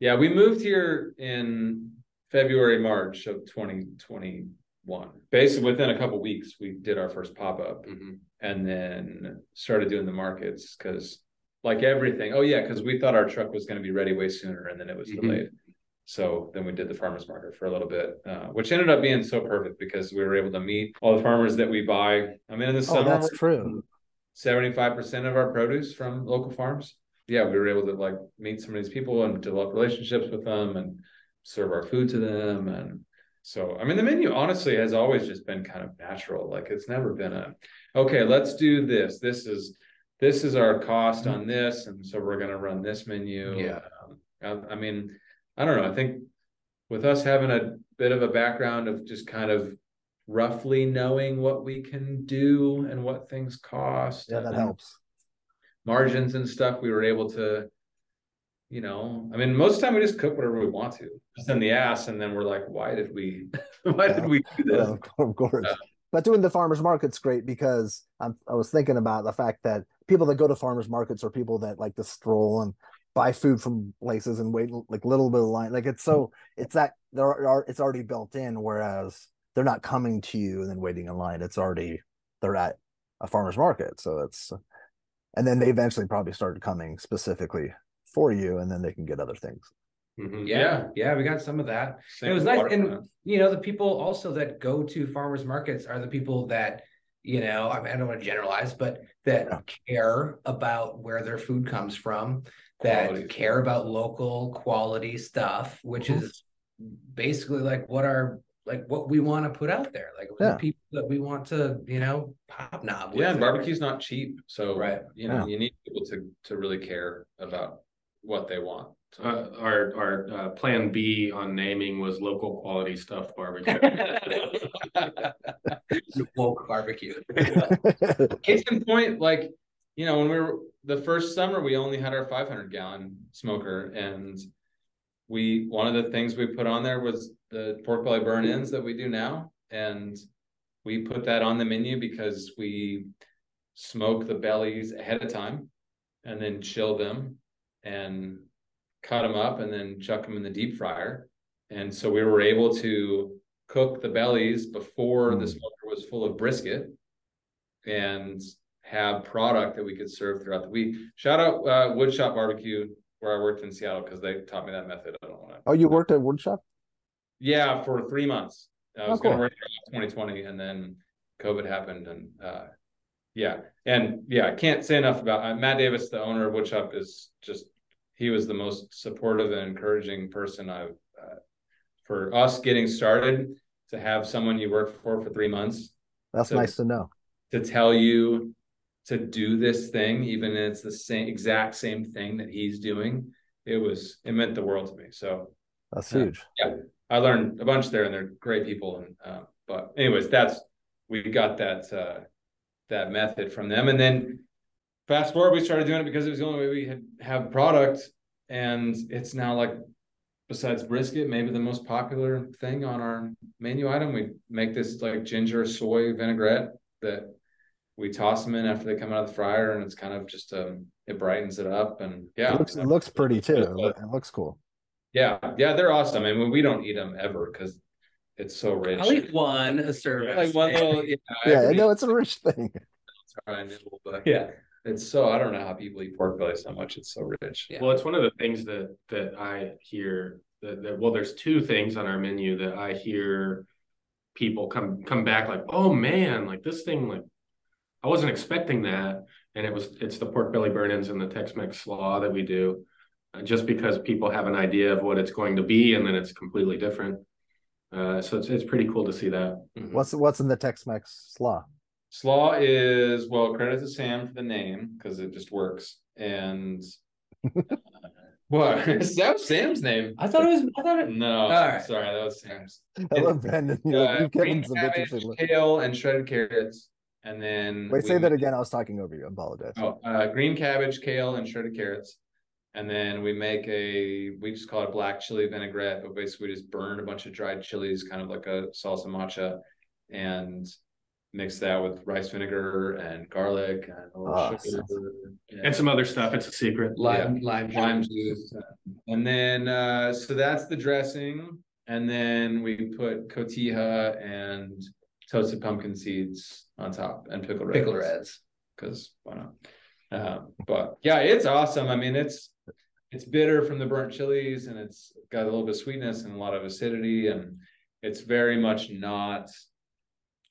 yeah, we moved here in February, March of 2021. Basically, within a couple weeks, we did our first pop up. Mhm. and then started doing the markets because like everything oh yeah because we thought our truck was going to be ready way sooner and then it was Mhm. delayed so then we did the farmers market for a little bit uh, which ended up being so perfect because we were able to meet all the farmers that we buy i mean in the Oh, summer that's true. 75% of our produce from local farms yeah we were able to like meet some of these people and develop relationships with them and serve our food to them. And so i mean the menu honestly has always just been kind of natural. Like it's never been a okay let's do this. This is this is our cost on this. And so we're going to run this menu. Yeah. um, I, I mean i don't know. I think with us having a bit of a background of just kind of roughly knowing what we can do and what things cost Yeah, that helps. margins and stuff we were able to you know i mean most of the time we just cook whatever we want to just in the ass and then we're like why did we why did we do this Yeah, of course. Yeah. But doing the farmers market's great because I'm, I was thinking about the fact that people that go to farmers markets are people that like to stroll and buy food from places and wait like little bit of line. Like it's so it's that there are it's already built in. Whereas they're not coming to you and then waiting in line. It's already they're at a farmers market. So it's and then they eventually probably started coming specifically for you, and then they can get other things. Mhm. Yeah, yeah, we got some of that. Same it was nice, waterfront. and you know, the people also that go to farmers markets are the people that you know. I, mean, I don't want to generalize, but that Yeah. care about where their food comes from, that Quality. care about local quality stuff, which Mhm. is basically like what our like what we want to put out there, like Yeah. the people that we want to you know pop with. yeah and barbecue's not cheap so Right. you know Yeah. you need people to to really care about what they want. Uh, our our uh, plan B on naming was local quality stuff barbecue. woke barbecue. case in point, like you know, when we were the first summer, we only had our 500 gallon smoker, and we one of the things we put on there was the pork belly burnt ends that we do now, and we put that on the menu because we smoke the bellies ahead of time, and then chill them, and cut them up, and then chuck them in the deep fryer, and so we were able to cook the bellies before the Mm. smoker was full of brisket and have product that we could serve throughout the week. Shout out uh, Woodshop Barbecue where I worked in Seattle because they taught me that method. I don't want to. oh, you worked at Woodshop? Yeah, for three months. I was Oh, going to work there in 2020 and then COVID happened and uh, yeah, and yeah, I can't say enough about uh, Matt Davis, the owner of Woodshop, is just he was the most supportive and encouraging person I've uh, for us getting started to have someone you work for for three months That's So- nice to know. to tell you to do this thing, even if it's the same exact same thing that he's doing, it was it meant the world to me. So That's huge. Yeah. I learned a bunch there, and they're great people. And uh, but anyways, that's we got that uh, that method from them, and then fast forward, we started doing it because it was the only way we had have product, and it's now like besides brisket, maybe the most popular thing on our menu item. We make this like ginger soy vinaigrette that we toss them in after they come out of the fryer, and it's kind of just um it brightens it up, and yeah, It looks, it looks pretty too. It loo- it looks cool. yeah, yeah, they're awesome. I mean, we don't eat them ever because it's so rich. I'll eat one a service. like one little, yeah, Yeah, I every- know it's a rich thing. try and nibble, but yeah, it's so I don't know how people eat pork belly so much. It's so rich. Yeah. Well, it's one of the things that that I hear that, that well, there's two things on our menu that I hear people come come back like, oh man, like this thing, like I wasn't expecting that, and it was it's the pork belly burnt ends and the Tex-Mex slaw that we do, uh, just because people have an idea of what it's going to be, and then it's completely different. Uh, so it's it's pretty cool to see that. Mhm. What's what's in the Tex-Mex slaw? Slaw is well, credit to Sam for the name because it just works. And what? that was Sam's name. I thought it was. I thought it. No, right. sorry, that was Sam's. I love Brendon. You, Uh, you've given green some interesting. kale, and shredded carrots. And then Wait, we say that again. I was talking over you. I apologize. Oh, uh, green cabbage, kale, and shredded carrots. And then we make a, we just call it black chili vinaigrette, but basically we just burn a bunch of dried chilies, kind of like a salsa macha, and mix that with rice vinegar and garlic and a little Ah, sugar. And some other stuff. It's a secret. Lime, lime, lime juice. juice. And then, uh, so that's the dressing. And then we put cotija and toasted pumpkin seeds on top and pickle reds pickle reds. because why not? Um, but yeah, it's awesome. I mean, it's it's bitter from the burnt chilies, and it's got a little bit of sweetness and a lot of acidity, and it's very much not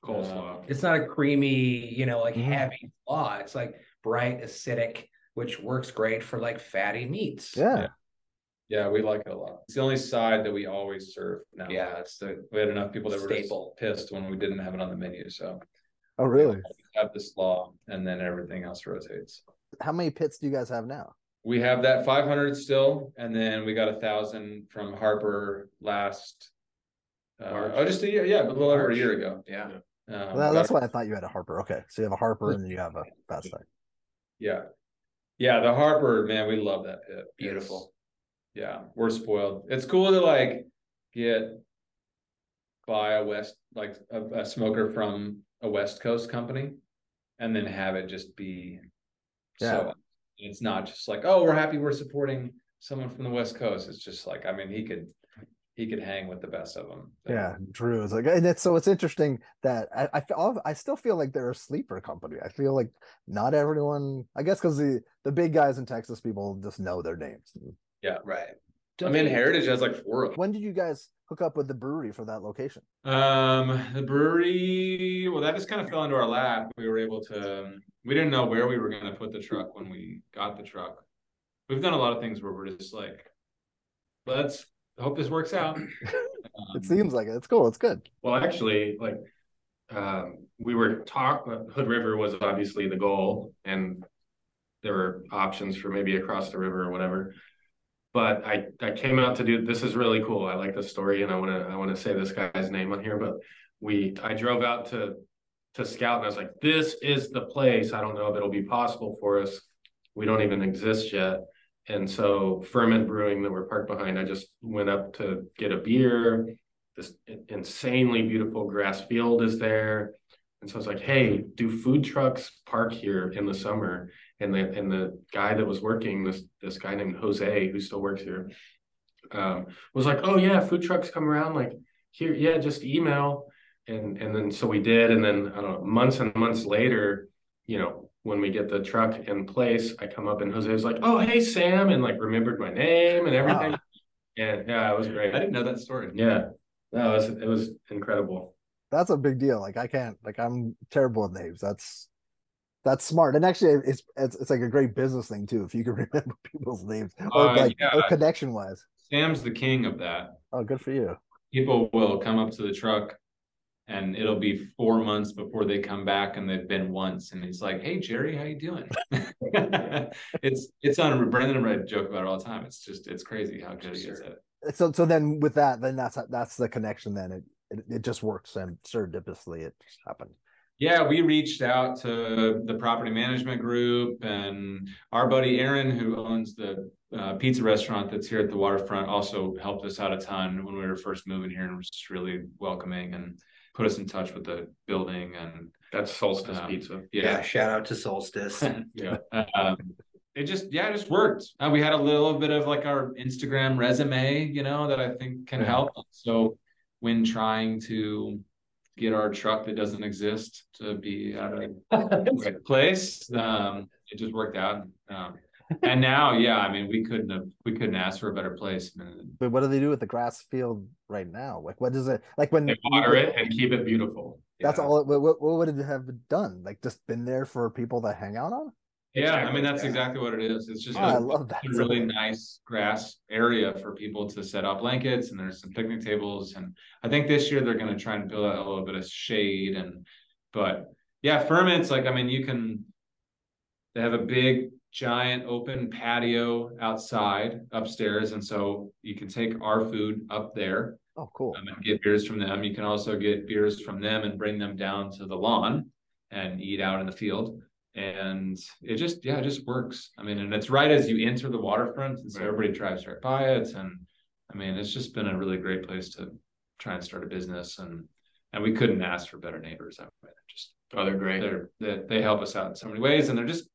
Coleslaw. It's not a creamy, you know, like Mhm. heavy slaw. It's like bright, acidic, which works great for like fatty meats. Yeah. Yeah, we like it a lot. It's the only side that we always serve now. Yeah, it's the We had enough people that were just pissed when we didn't have it on the menu. So Oh, really? we have the slaw, and then everything else rotates. How many pits do you guys have now? We have that 500 still, and then we got a thousand from Harper last. Uh, oh, just a year, yeah, a little over a year ago. yeah. Um, Well, that's why I thought you had a Harper. Okay, so you have a Harper and then you have a Fast Side. Yeah, yeah, the Harper man, we love that pit. It's- Beautiful. yeah, we're spoiled. It's cool to like get buy a West like a, a smoker from a West Coast company, and then have it just be so. It's not just like oh, we're happy we're supporting someone from the West Coast. It's just like I mean he could he could hang with the best of them. Yeah, Drew is like, and it's so it's interesting that I I, I still feel like they're a sleeper company. I feel like not everyone, I guess, because the the big guys in Texas, people just know their names. Yeah, right. I mean Heritage has like four of them. When did you guys hook up with the brewery for that location? Um, the brewery, well, that just kind of fell into our lap. We were able to, um, we didn't know where we were going to put the truck when we got the truck. We've done a lot of things where we're just like, let's hope this works out. Um, It seems like it. It's cool. It's good. Well, actually, like um, we were talk Hood River was obviously the goal, and there were options for maybe across the river or whatever. but I I came out to do this is really cool. I like the story and I want to I want to say this guy's name on here, but we I drove out to to scout and I was like, this is the place. I don't know if it'll be possible for us. We don't even exist yet. And so pFriem Brewing that we're parked behind, I just went up to get a beer. This insanely beautiful grass field is there. And so I was like, hey, do food trucks park here in the summer? And the and the guy that was working, this this guy named Jose, who still works here, um, was like, Oh yeah, food trucks come around like here, yeah, just email. And and then so we did, and then I don't know, months and months later, you know, when we get the truck in place, I come up and Jose was like, Oh, hey Sam, and like remembered my name and everything. Wow. And yeah, it was great. I didn't know that story. Yeah. No, it was it was incredible. That's a big deal. Like I can't like I'm terrible with names. That's that's smart. And actually it's it's it's like a great business thing too, if you can remember people's names or Uh, like yeah. or connection wise. Sam's the king of that. Oh, good for you. People will come up to the truck and it'll be four months before they come back and they've been once and he's like, Hey Jerry, how you doing? it's it's on Brendon and I joke about it all the time. It's just it's crazy how good he is at it. So so then with that, then that's that's the connection. Then it it, it just works and serendipitously it just happened. Yeah, we reached out to the property management group and our buddy Aaron, who owns the uh, pizza restaurant that's here at the waterfront, also helped us out a ton when we were first moving here and was just really welcoming and put us in touch with the building and That's Solstice Um, Pizza. Yeah. yeah. shout out to Solstice. Yeah. um, it just yeah, it just worked. Uh, we had a little bit of like our Instagram resume, you know, that I think can Yeah. help. So when trying to get our truck that doesn't exist to be at a right place, um, it just worked out. Um, and now, yeah, I mean, we couldn't have we couldn't ask for a better place. I But what do they do with the grass field right now? Like what does it like when They water it and keep it beautiful. That's yeah. all. It, what, what what would it have done? Like just been there for people to hang out on? Yeah, I mean that's yeah. exactly what it is. It's just Oh, I a- love that. a really nice grass area for people to set up blankets and there's some picnic tables and I think this year they're gonna try and build out a little bit of shade and but yeah, pFriem's like I mean you can they have a big giant open patio outside upstairs and so you can take our food up there Oh, cool. um, and get beers from them. You can also get beers from them and bring them down to the lawn and eat out in the field. And it just, yeah, it just works. I mean, and it's right as you enter the waterfront, and so Right. everybody drives right by it. And I mean, it's just been a really great place to try and start a business. And and we couldn't ask for better neighbors. I mean, just Oh, they're great. they're they, they help us out in so many ways, and they're just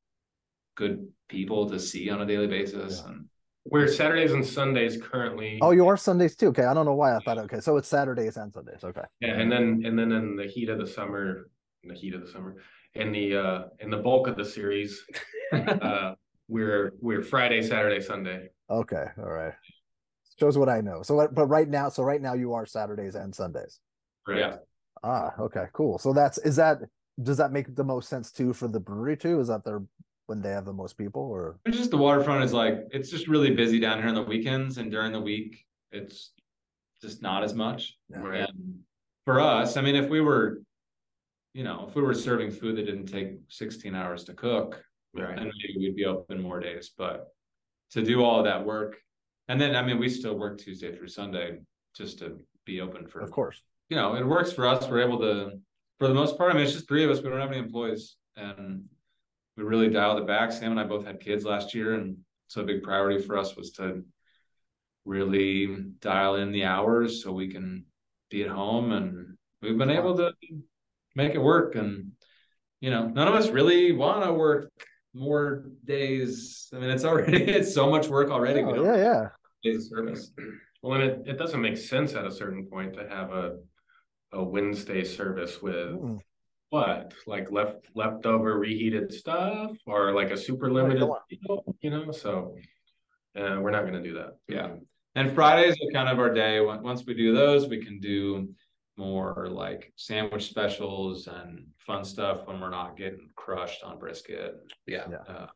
good people to see on a daily basis. Yeah. And We're Saturdays and Sundays currently. Oh, you are Sundays too. Okay, I don't know why I thought. Okay, so it's Saturdays and Sundays. Okay. Yeah, and then and then in the heat of the summer, in the heat of the summer, in the uh in the bulk of the series, uh we're we're Friday, Saturday, Sunday. Okay. All right. Shows what I know. So, but right now, so right now you are Saturdays and Sundays. yeah, Ah, okay, cool. So that's is that does that make the most sense too for the brewery too? Is that they're when they have the most people or It's just the waterfront is like it's just really busy down here on the weekends and during the week it's just not as much. Yeah. Right. And for us, I mean, if we were, you know, if we were serving food that didn't take 16 hours to cook, Right. then maybe we'd be open more days. But to do all of that work, and then I mean, we still work Tuesday through Sunday just to be open for of course. you know, it works for us. We're able to, for the most part, I mean, it's just three of us. We don't have any employees and we really dialed it back. Sam and I both had kids last year. And so a big priority for us was to really dial in the hours so we can be at home. And we've been able to make it work. And, you know, none of us really want to work more days. I mean, it's already, it's so much work already. Oh, yeah, yeah. days service. Well, and it, it doesn't make sense at a certain point to have a a Wednesday service with Mm. What like left leftover reheated stuff or like a super limited deal, you know so uh, we're not going to do that Yeah. And Fridays are kind of our day. Once we do those, we can do more like sandwich specials and fun stuff when we're not getting crushed on brisket. Yeah. Uh,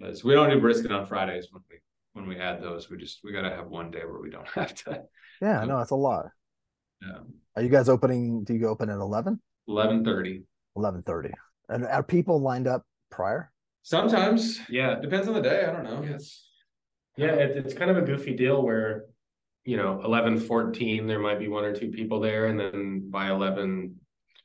'cause we don't do brisket on Fridays when we when we add those. We just we gotta have one day where we don't have to. Yeah, no, it's a lot. Um, Are you guys opening? Do you open at 11? Eleven thirty. 11:30. And are people lined up prior? Sometimes yeah depends on the day. I don't know. yes Yeah, it, it's kind of a goofy deal where, you know, eleven fourteen, there might be one or two people there, and then by eleven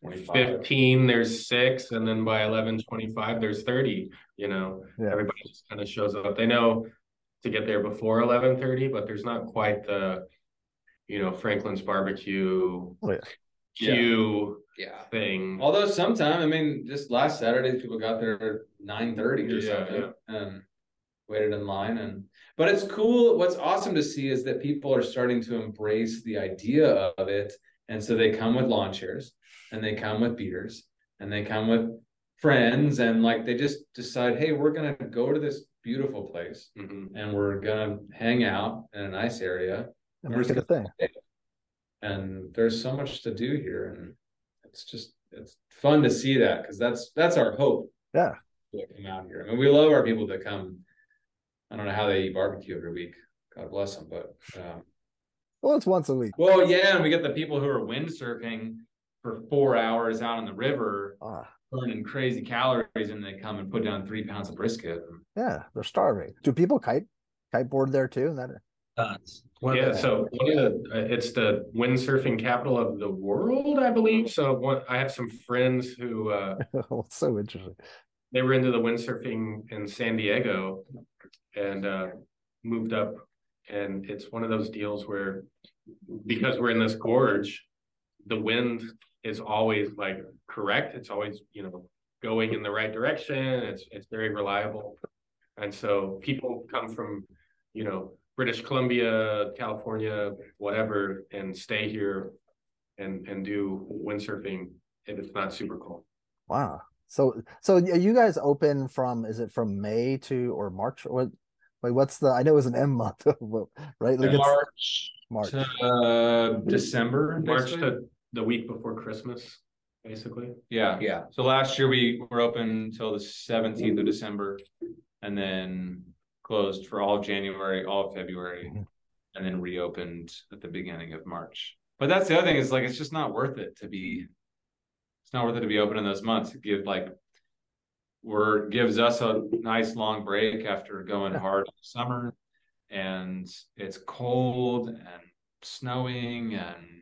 25. fifteen, there's six, and then by eleven twenty-five, there's thirty, you know. Yeah. Everybody just kind of shows up. They know to get there before eleven thirty, but there's not quite the, you know, Franklin's barbecue Oh, yeah. Queue Yeah. thing. Although sometime, I mean, just last Saturday, people got there at nine thirty or Yeah, something and waited in line and, but it's cool. What's awesome to see is that people are starting to embrace the idea of it. And so they come with lawn chairs and they come with beaters and they come with friends and like they just decide, hey, we're gonna go to this beautiful place Mhm. and we're gonna hang out in a nice area. And We're make it a just thing. And there's so much to do here and it's just it's fun to see that because that's that's our hope Yeah. come out here i mean we love our people that come i don't know how they eat barbecue every week god bless them but um Well, it's once a week. well yeah and we get the people who are windsurfing for four hours out on the river Ah, burning crazy calories and they come and put down three pounds of brisket yeah, they're starving. Do people kite kiteboard there too? And that Tons. One Yeah, so one of the, uh, it's the windsurfing capital of the world, I believe. So one, I have some friends who, uh, it's so interesting. they were into the windsurfing in San Diego and uh moved up and it's one of those deals where because we're in this gorge the wind is always like correct it's always you know going in the right direction it's it's very reliable and so people come from you know British Columbia California whatever and stay here and and do windsurfing if it's not super cold Wow. So so are you guys open from is it from May to or March? What wait, what's the I know it was an M month, right? Like march March. to uh, december March basically. to the week before Christmas basically yeah Yeah. So last year we were open until the seventeenth of December and then closed for all of January, all of February, Mhm. and then reopened at the beginning of March. But that's the other thing is like it's just not worth it to be it's not worth it to be open in those months. It give like we're gives us a nice long break after going hard in the summer and it's cold and snowing and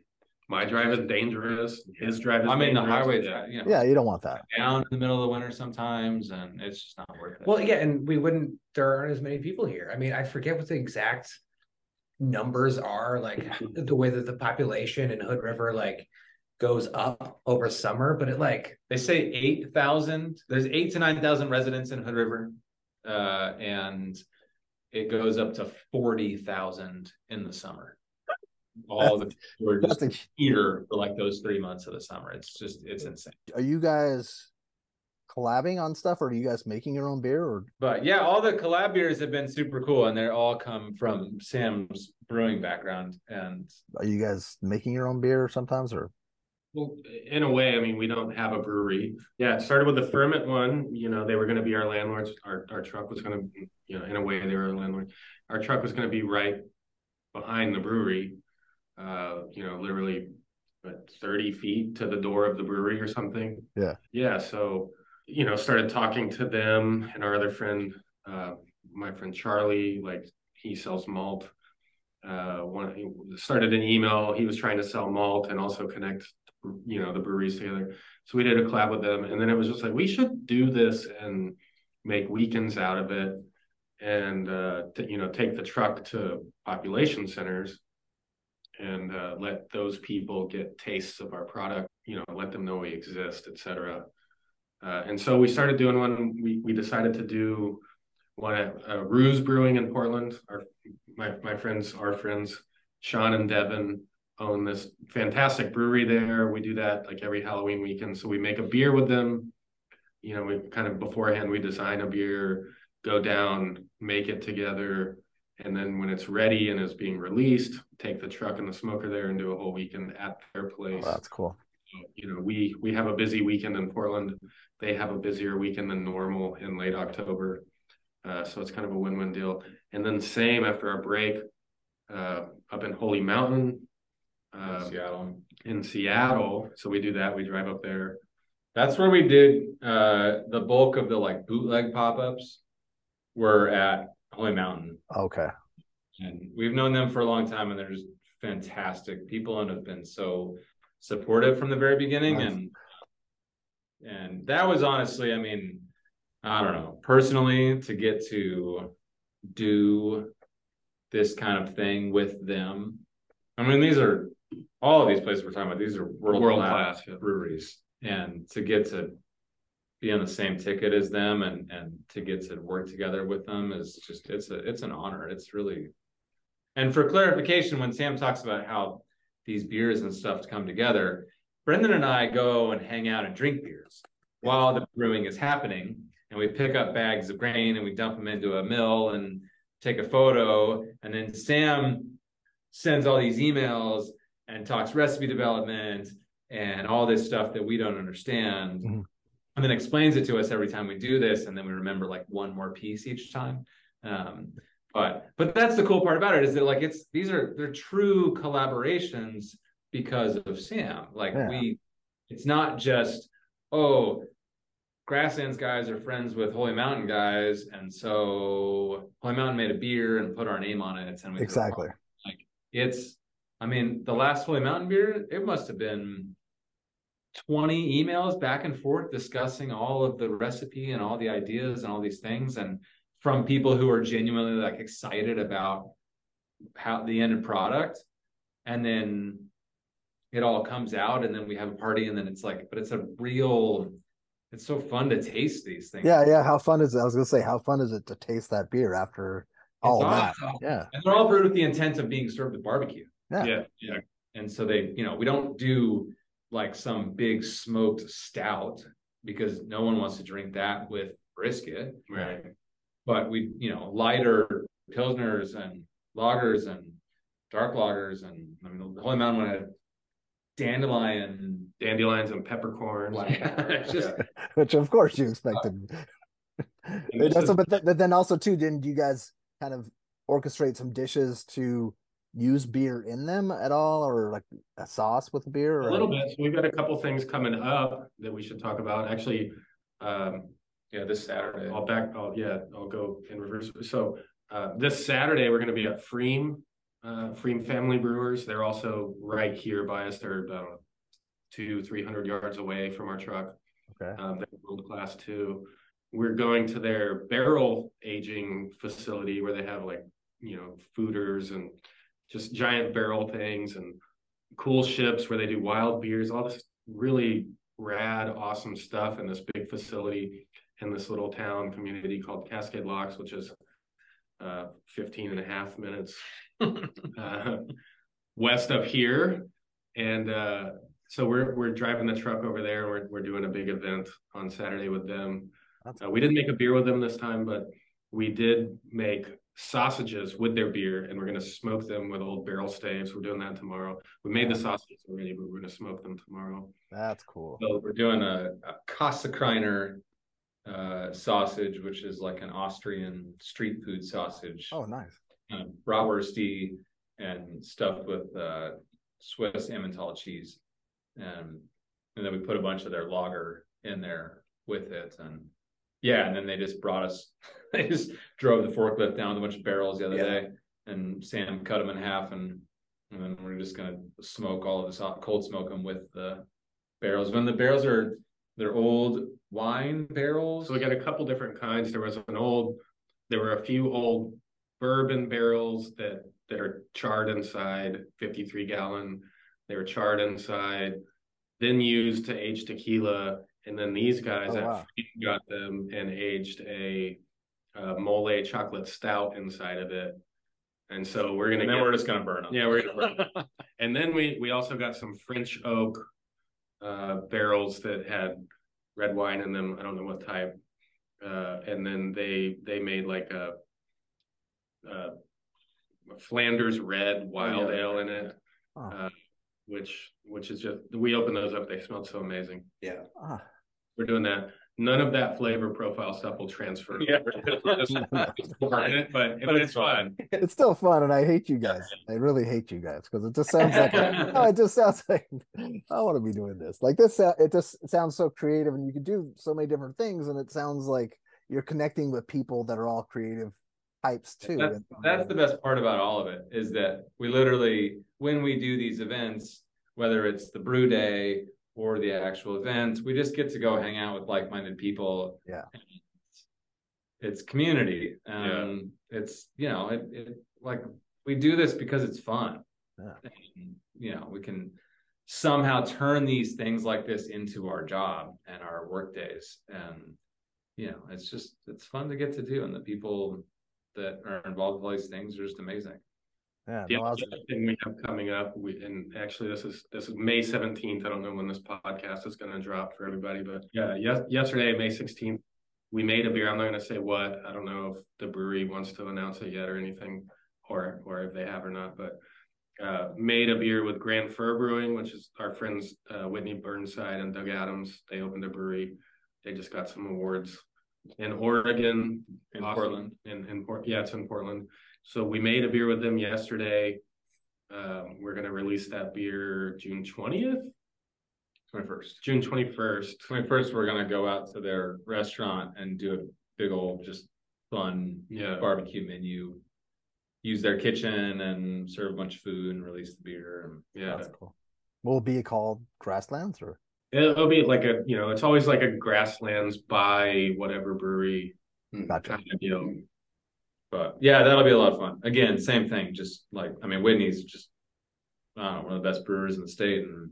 My drive is dangerous. His drive is. I mean the dangerous. highway, Yeah. you know, Yeah, you don't want that. down in the middle of the winter sometimes, and it's just not worth it. Well, yeah, and we wouldn't. There aren't as many people here. I mean, I forget what the exact numbers are. Like the way that the population in Hood River like goes up over summer, but it like they say eight thousand. There's eight to nine thousand residents in Hood River, uh, and it goes up to forty thousand in the summer. All the we're just That's a, here for like those three months of the summer. It's just it's insane. are you guys collabing on stuff or are you guys making your own beer or But yeah, all the collab beers have been super cool, and they're all come from Sam's brewing background. And are you guys making your own beer sometimes or Well, in a way, I mean, we don't have a brewery. Yeah, it started with the pFriem one. You know, they were going to be our landlords. Our our truck was going to, you know, in a way, they were a landlord. Our truck was going to be right behind the brewery. Uh, you know, literally, what, thirty feet to the door of the brewery or something. Yeah. Yeah. So, you know, started talking to them and our other friend, uh, my friend Charlie. Like he sells malt. Uh, one he started an email. He was trying to sell malt and also connect you know the breweries together so we did a collab with them and then it was just like we should do this and make weekends out of it and uh t- you know take the truck to population centers and uh, let those people get tastes of our product you know let them know we exist etc uh, and so we started doing one we we decided to do one at uh, Ruse Brewing in Portland our my my friends our friends Sean and Devin own this fantastic brewery there. We do that like every Halloween weekend. So we make a beer with them. You know, we kind of beforehand we design a beer, go down, make it together, and then when it's ready and is being released, take the truck and the smoker there and do a whole weekend at their oh, place. that's cool. You know, we we have a busy weekend in Portland. They have a busier weekend than normal in late October. Uh, so it's kind of a win-win deal. And then same after our break, uh, up in Holy Mountain, uh, Seattle. in Seattle. So we do that. We drive up there. That's where we did uh the bulk of the like bootleg pop-ups were at Holy Mountain, Okay. and we've known them for a long time, and they're just fantastic people and have been so supportive from the very beginning. Nice. And and that was honestly, I mean, I don't know, personally, to get to do this kind of thing with them. I mean, these are all of these places we're talking about. These are world, World class, class, yeah. breweries, and to get to be on the same ticket as them and and to get to work together with them is just it's a it's an honor. It's really and for clarification, when Sam talks about how these beers and stuff come together, Brendon and I go and hang out and drink beers while the brewing is happening, and we pick up bags of grain and we dump them into a mill and take a photo, and then Sam sends all these emails and talks recipe development and all this stuff that we don't understand Mhm. And then explains it to us every time we do this and then we remember like one more piece each time um, but but that's the cool part about it is that like it's these are they're true collaborations because of sam like Yeah. we it's not just oh grasslands guys are friends with holy mountain guys and so holy mountain made a beer and put our name on it and we Exactly. Like it's i mean the last holy mountain beer it must have been 20 emails back and forth discussing all of the recipe and all the ideas and all these things and from people who are genuinely like excited about how the end product and then it all comes out and then we have a party and then it's like but it's a real it's so fun to taste these things Yeah, yeah. How fun is it? I was gonna say, how fun is it to taste that beer after all that? awesome. Yeah. and they're all brewed with the intent of being served with barbecue Yeah. Yeah, yeah. And so they, you know, we don't do like some big smoked stout because no one wants to drink that with brisket. Right. But we, you know, lighter pilsners and lagers and dark lagers and I mean the Holy Mountain one had dandelion. Dandelions and peppercorns. Like, it's just Which of course you expected. this That's- is- but, th- but then also too, didn't you guys kind of orchestrate some dishes to use beer in them at all, or like a sauce with beer? Or A little bit. So we've got a couple things coming up that we should talk about. Actually, um, yeah, this Saturday. I'll back. I'll yeah. I'll go in reverse. So uh, this Saturday we're going to be at pFriem, uh, pFriem Family Brewers. They're also right here by us. They're about two, three hundred yards away from our truck. Okay. Um, they're world class too. We're going to their barrel aging facility where they have like you know foeders and just giant barrel things and coolships where they do wild beers, all this really rad, awesome stuff in this big facility in this little town community called Cascade Locks, which is uh, 15 and a half minutes uh, west of here. And uh, so we're we're driving the truck over there. We're we're doing a big event on Saturday with them. Uh, we didn't make a beer with them this time, but we did make sausages with their beer, and we're going to smoke them with old barrel staves. We're doing that tomorrow. We made the sausages already, but we're going to smoke them tomorrow. That's cool. So we're doing a, a uh, sausage, which is like an Austrian street food sausage. Oh, nice. kind of bratwursty and stuffed with uh, Swiss Emmentaler cheese, and and then we put a bunch of their lager in there with it, and yeah, and then they just brought us. They just drove the forklift down with a bunch of barrels the other Yeah. day, and Sam cut them in half, and and then we're just gonna smoke all of this, out- cold smoke them with the barrels. When the barrels are they're old wine barrels. So we got a couple different kinds. There was an old, there were a few old bourbon barrels that that are charred inside, 53 gallon. They were charred inside, then used to age tequila. And then these guys Oh, wow. Freedom got them and aged a, uh mole chocolate stout inside of it. And so we're gonna and then get- we're just gonna burn them. yeah, we're gonna burn and then we we also got some French oak uh barrels that had red wine in them. I don't know what type. Uh and then they they made like a uh Flanders red wild yeah. ale in it. Oh. Uh which which is just we opened those up, they smelled so amazing. Yeah. Ah, We're doing that. None of that flavor profile stuff will transfer. Yeah. but but, But it's it's fun. it's still fun, and I hate you guys. I really hate you guys because it just sounds like no, it just sounds like I want to be doing this. Like this, it just sounds so creative, and you can do so many different things, and it sounds like you're connecting with people that are all creative types too. That's, that's the best part about all of it is that we literally, when we do these events, whether it's the brew day or the actual event, we just get to go hang out with like-minded people. Yeah. It's community. Um, it's, you know, it, it, like, we do this because it's fun. Yeah. And, You know, we can somehow turn these things like this into our job and our work days. And, you know, it's just, it's fun to get to do. And the people that are involved with all these things are just amazing. Yeah, The no, I was- other thing we have coming up, we, and actually this is, this is May seventeenth. I don't know when this podcast is gonna drop for everybody, but yeah, yes, yesterday, May sixteenth. We made a beer. I'm not gonna say what. I don't know if the brewery wants to announce it yet or anything, or, or if they have or not, but. Uh, made a beer with Grand Fir Brewing, which is our friends, uh, Whitney Burnside and Doug Adams. They opened a brewery. They just got some awards in Oregon. In Awesome. Portland. In, in Port, yeah, it's in Portland. So we made a beer with them yesterday. Um, we're gonna release that beer June twentieth, Twenty-first. June twenty-first. Twenty-first, we're gonna go out to their restaurant and do a big old, just fun Yeah, barbecue menu. Use their kitchen and serve a bunch of food and release the beer. And yeah. that's cool. Will it be called Grasslands or? It'll be like a, you know, it's always like a grasslands by whatever brewery Gotcha. kind of deal. But yeah, that'll be a lot of fun. Again, same thing. Just like I mean, Whitney's just I don't know, one of the best brewers in the state, and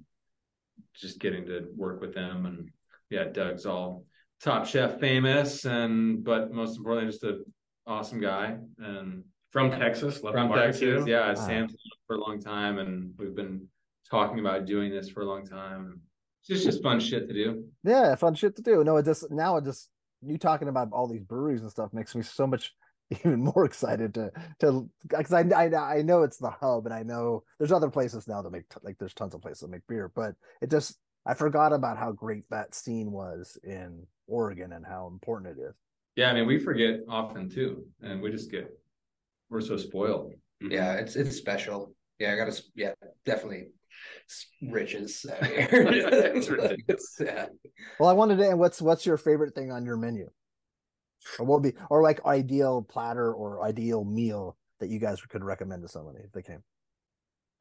just getting to work with them. And yeah, Doug's all top chef famous, and but most importantly, just an awesome guy. And From Texas, love from barbecue. Texas, yeah, Ah. Sam's for a long time, and we've been talking about doing this for a long time. It's just just fun shit to do. Yeah, fun shit to do. No, it just now it just you talking about all these breweries and stuff makes me so much even more excited to to because I, I I know it's the hub and I know there's other places now that make t- like there's tons of places that make beer, but it just I forgot about how great that scene was in Oregon and how important it is. Yeah, I mean, we forget often too, and we just get we're so spoiled. Yeah, mm-hmm. it's it's special. Yeah, I gotta. Yeah, definitely s- riches. out here. It's ridiculous. Yeah. Well, I wanted to. And what's what's your favorite thing on your menu? Or what would be or like ideal platter or ideal meal that you guys could recommend to somebody if they came?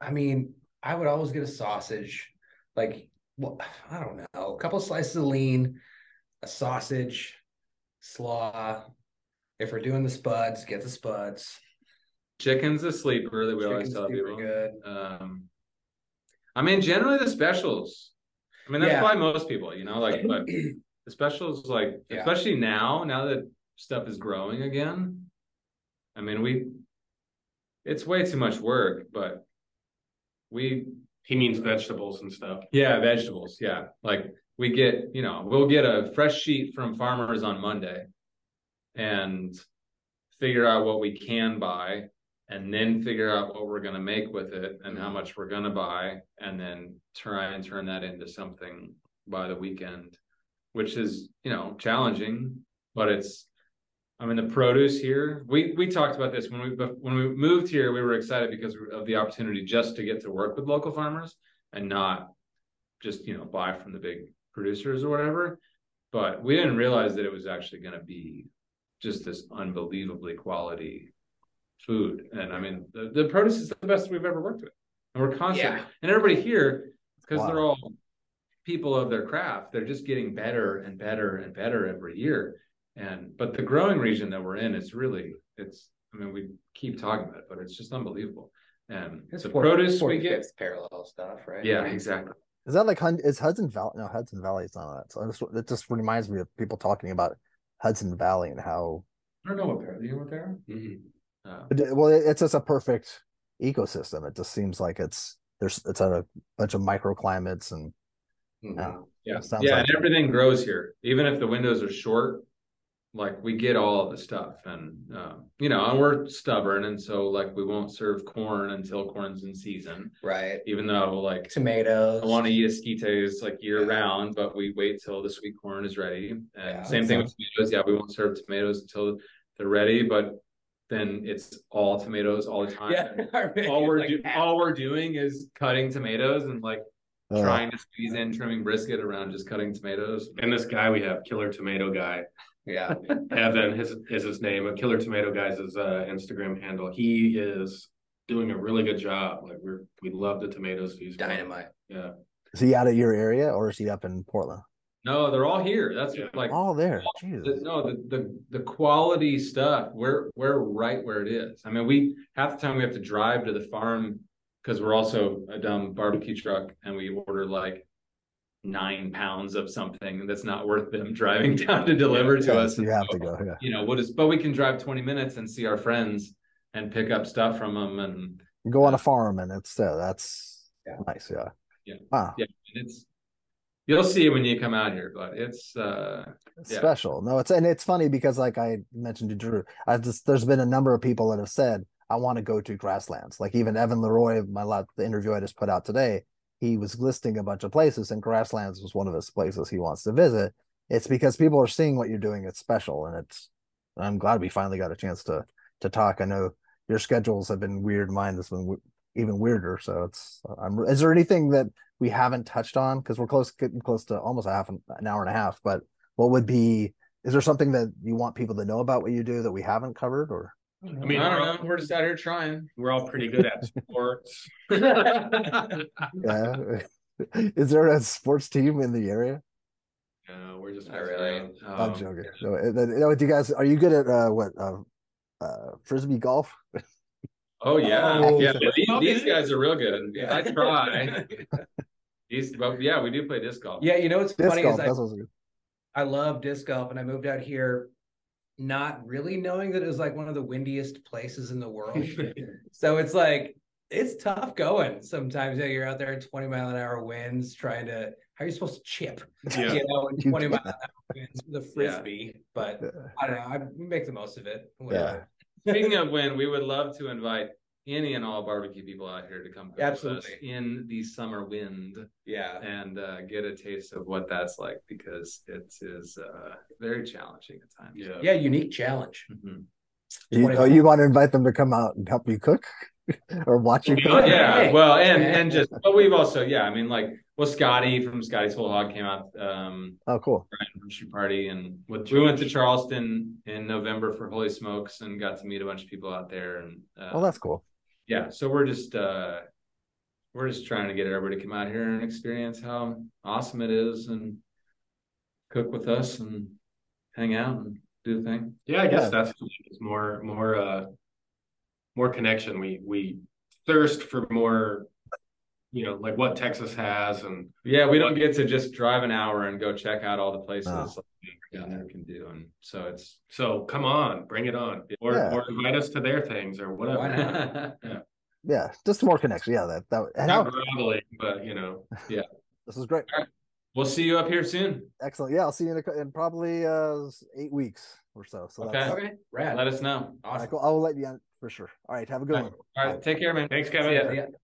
I mean, I would always get a sausage, like well, I don't know, a couple slices of lean, a sausage, slaw. If we're doing the spuds, get the spuds. Chicken's a sleeper that we always tell people. good. Um, I mean, generally the specials. I mean, that's Yeah. probably most people, you know, like, but the specials, like, Yeah. especially now, now that stuff is growing again. I mean, we, it's way too much work, but we, He means vegetables and stuff. yeah, vegetables, yeah. Like, we get, you know, we'll get a fresh sheet from farmers on Monday and figure out what we can buy and then figure out what we're going to make with it and how much we're going to buy and then try and turn that into something by the weekend which is you know challenging but it's i mean the produce here we we talked about this when we when we moved here we were excited because of the opportunity just to get to work with local farmers and not just you know buy from the big producers or whatever but we didn't realize that it was actually going to be just this unbelievably quality food. And I mean, the, the produce is the best we've ever worked with. And we're constant. Yeah. and everybody here, because they're all people of their craft, they're just getting better and better and better every year. And, but the growing region that we're in is really, it's, I mean, we keep talking about it, but it's just unbelievable. And It's the four- produce we get, parallel stuff, right? yeah, exactly. Is that like Hun- is Hudson Valley? No, Hudson Valley is not that. So this, it just reminds me of people talking about Hudson Valley and how I don't know what they're, you know what they're? Mhm. Uh, But well, it's just a perfect ecosystem. It just seems like it's there's it's a bunch of microclimates and Mhm. uh, Yeah, yeah, like- and everything grows here. Even if the windows are short, like we get all of the stuff, and uh, you know, and we're stubborn, and so like we won't serve corn until corn's in season. Right. Even though like Tomatoes. I want to eat esquites like year Yeah. round, but we wait till the sweet corn is ready. And Yeah, same that thing with tomatoes. Yeah, we won't serve tomatoes until they're ready, but then it's all tomatoes all the time. Yeah. All we're Like do- all we're doing is cutting tomatoes and like uh, trying to squeeze in trimming brisket around just cutting tomatoes. And this guy we have, Killer Tomato Guy, Yeah. Evan, his is his name. A Killer Tomato Guys is uh Instagram handle. He is doing a really good job. Like we're we love the tomatoes he's growing. Dynamite. Yeah. Is he out of your area or is he up in Portland? No, they're all here. That's Yeah. like all there. the, Jesus. no the, the the quality stuff. We're we're right where it is. I mean, we half the time we have to drive to the farm because we're also a dumb barbecue truck and we order like nine pounds of something that's not worth them driving down to deliver to us. you And have so, to go. Yeah. You know, what is but we can drive 20 minutes and see our friends and pick up stuff from them and You go on a farm and it's uh, that's Yeah. nice. Yeah. Yeah. Wow. yeah, and it's you'll see when you come out here, but it's uh It's Yeah. special. No, it's and it's funny because like I mentioned to Drew, I just there's been a number of people that have said I want to go to grasslands. Like even Evan Leroy, my last the interview I just put out today, he was listing a bunch of places, and grasslands was one of his places he wants to visit. It's because people are seeing what you're doing. It's special, and it's. I'm glad we finally got a chance to to talk. I know your schedules have been weird. Mine has been even weirder. So it's. I'm. Is there anything that we haven't touched on? Because we're close, getting close to almost a half an, an hour and a half. But what would be? Is there something that you want people to know about what you do that we haven't covered? Or I mean, I mean, don't we're know. We're just out here trying. we're all pretty good at sports. yeah, is there a sports team in the area? No, we're just Not really. messing around. I'm Um, joking. No, then, you do you guys are you good at uh, what uh, uh, frisbee golf? Oh yeah, Oh, yeah. disc These, these guys are real good. I try. These, but yeah, we do play disc golf. Yeah, you know what's Disc funny golf. is I, That's what's good. I love disc golf and I moved out here not really knowing that it was like one of the windiest places in the world. so it's like it's tough going sometimes. Yeah, you're out there at 20 mile an hour winds trying to how are you supposed to chip? Yeah. You know, in 20 mile an hour winds with a frisbee. But I don't know. I make the most of it. Whatever. Speaking of wind, we would love to invite any and all barbecue people out here to come cook us Absolutely. in the summer wind Yeah. and uh, get a taste of what that's like because it is uh, very challenging at times. Yeah. Yeah, unique challenge. Mhm. You, oh, you want to invite them to come out and help you cook, or watch you Yeah, cook? yeah, Hey, well, and and just but we've also yeah, I mean like well Scotty from Scotty's Whole Hog came out um Oh, cool. from Shoot Party and With we went to Charleston in November for Holy Smokes and got to meet a bunch of people out there and uh, Well, that's cool. Yeah, so we're just uh we're just trying to get everybody to come out here and experience how awesome it is and cook with us and hang out and do the thing. Yeah, I guess Yeah. that's it's more more uh more connection. We we thirst for more, you know, like what Texas has and Yeah, we don't get to just drive an hour and go check out all the places No. like down there can do, and so it's so come on, bring it on. Or Yeah. or invite us to their things or whatever. Why not? Yeah, just more connection. Yeah, that that. And Not how, groveling, but you know. Yeah, this is great. we'll see you up here soon. Excellent. Yeah, I'll see you in, a, cou- in probably uh eight weeks or so. So Okay. that's Okay. Rad. Let us know. all right, Awesome. cool. I will let you on for sure. All right, have a good All one. right, all right take care, man. Thanks, See Kevin. ya. Yeah.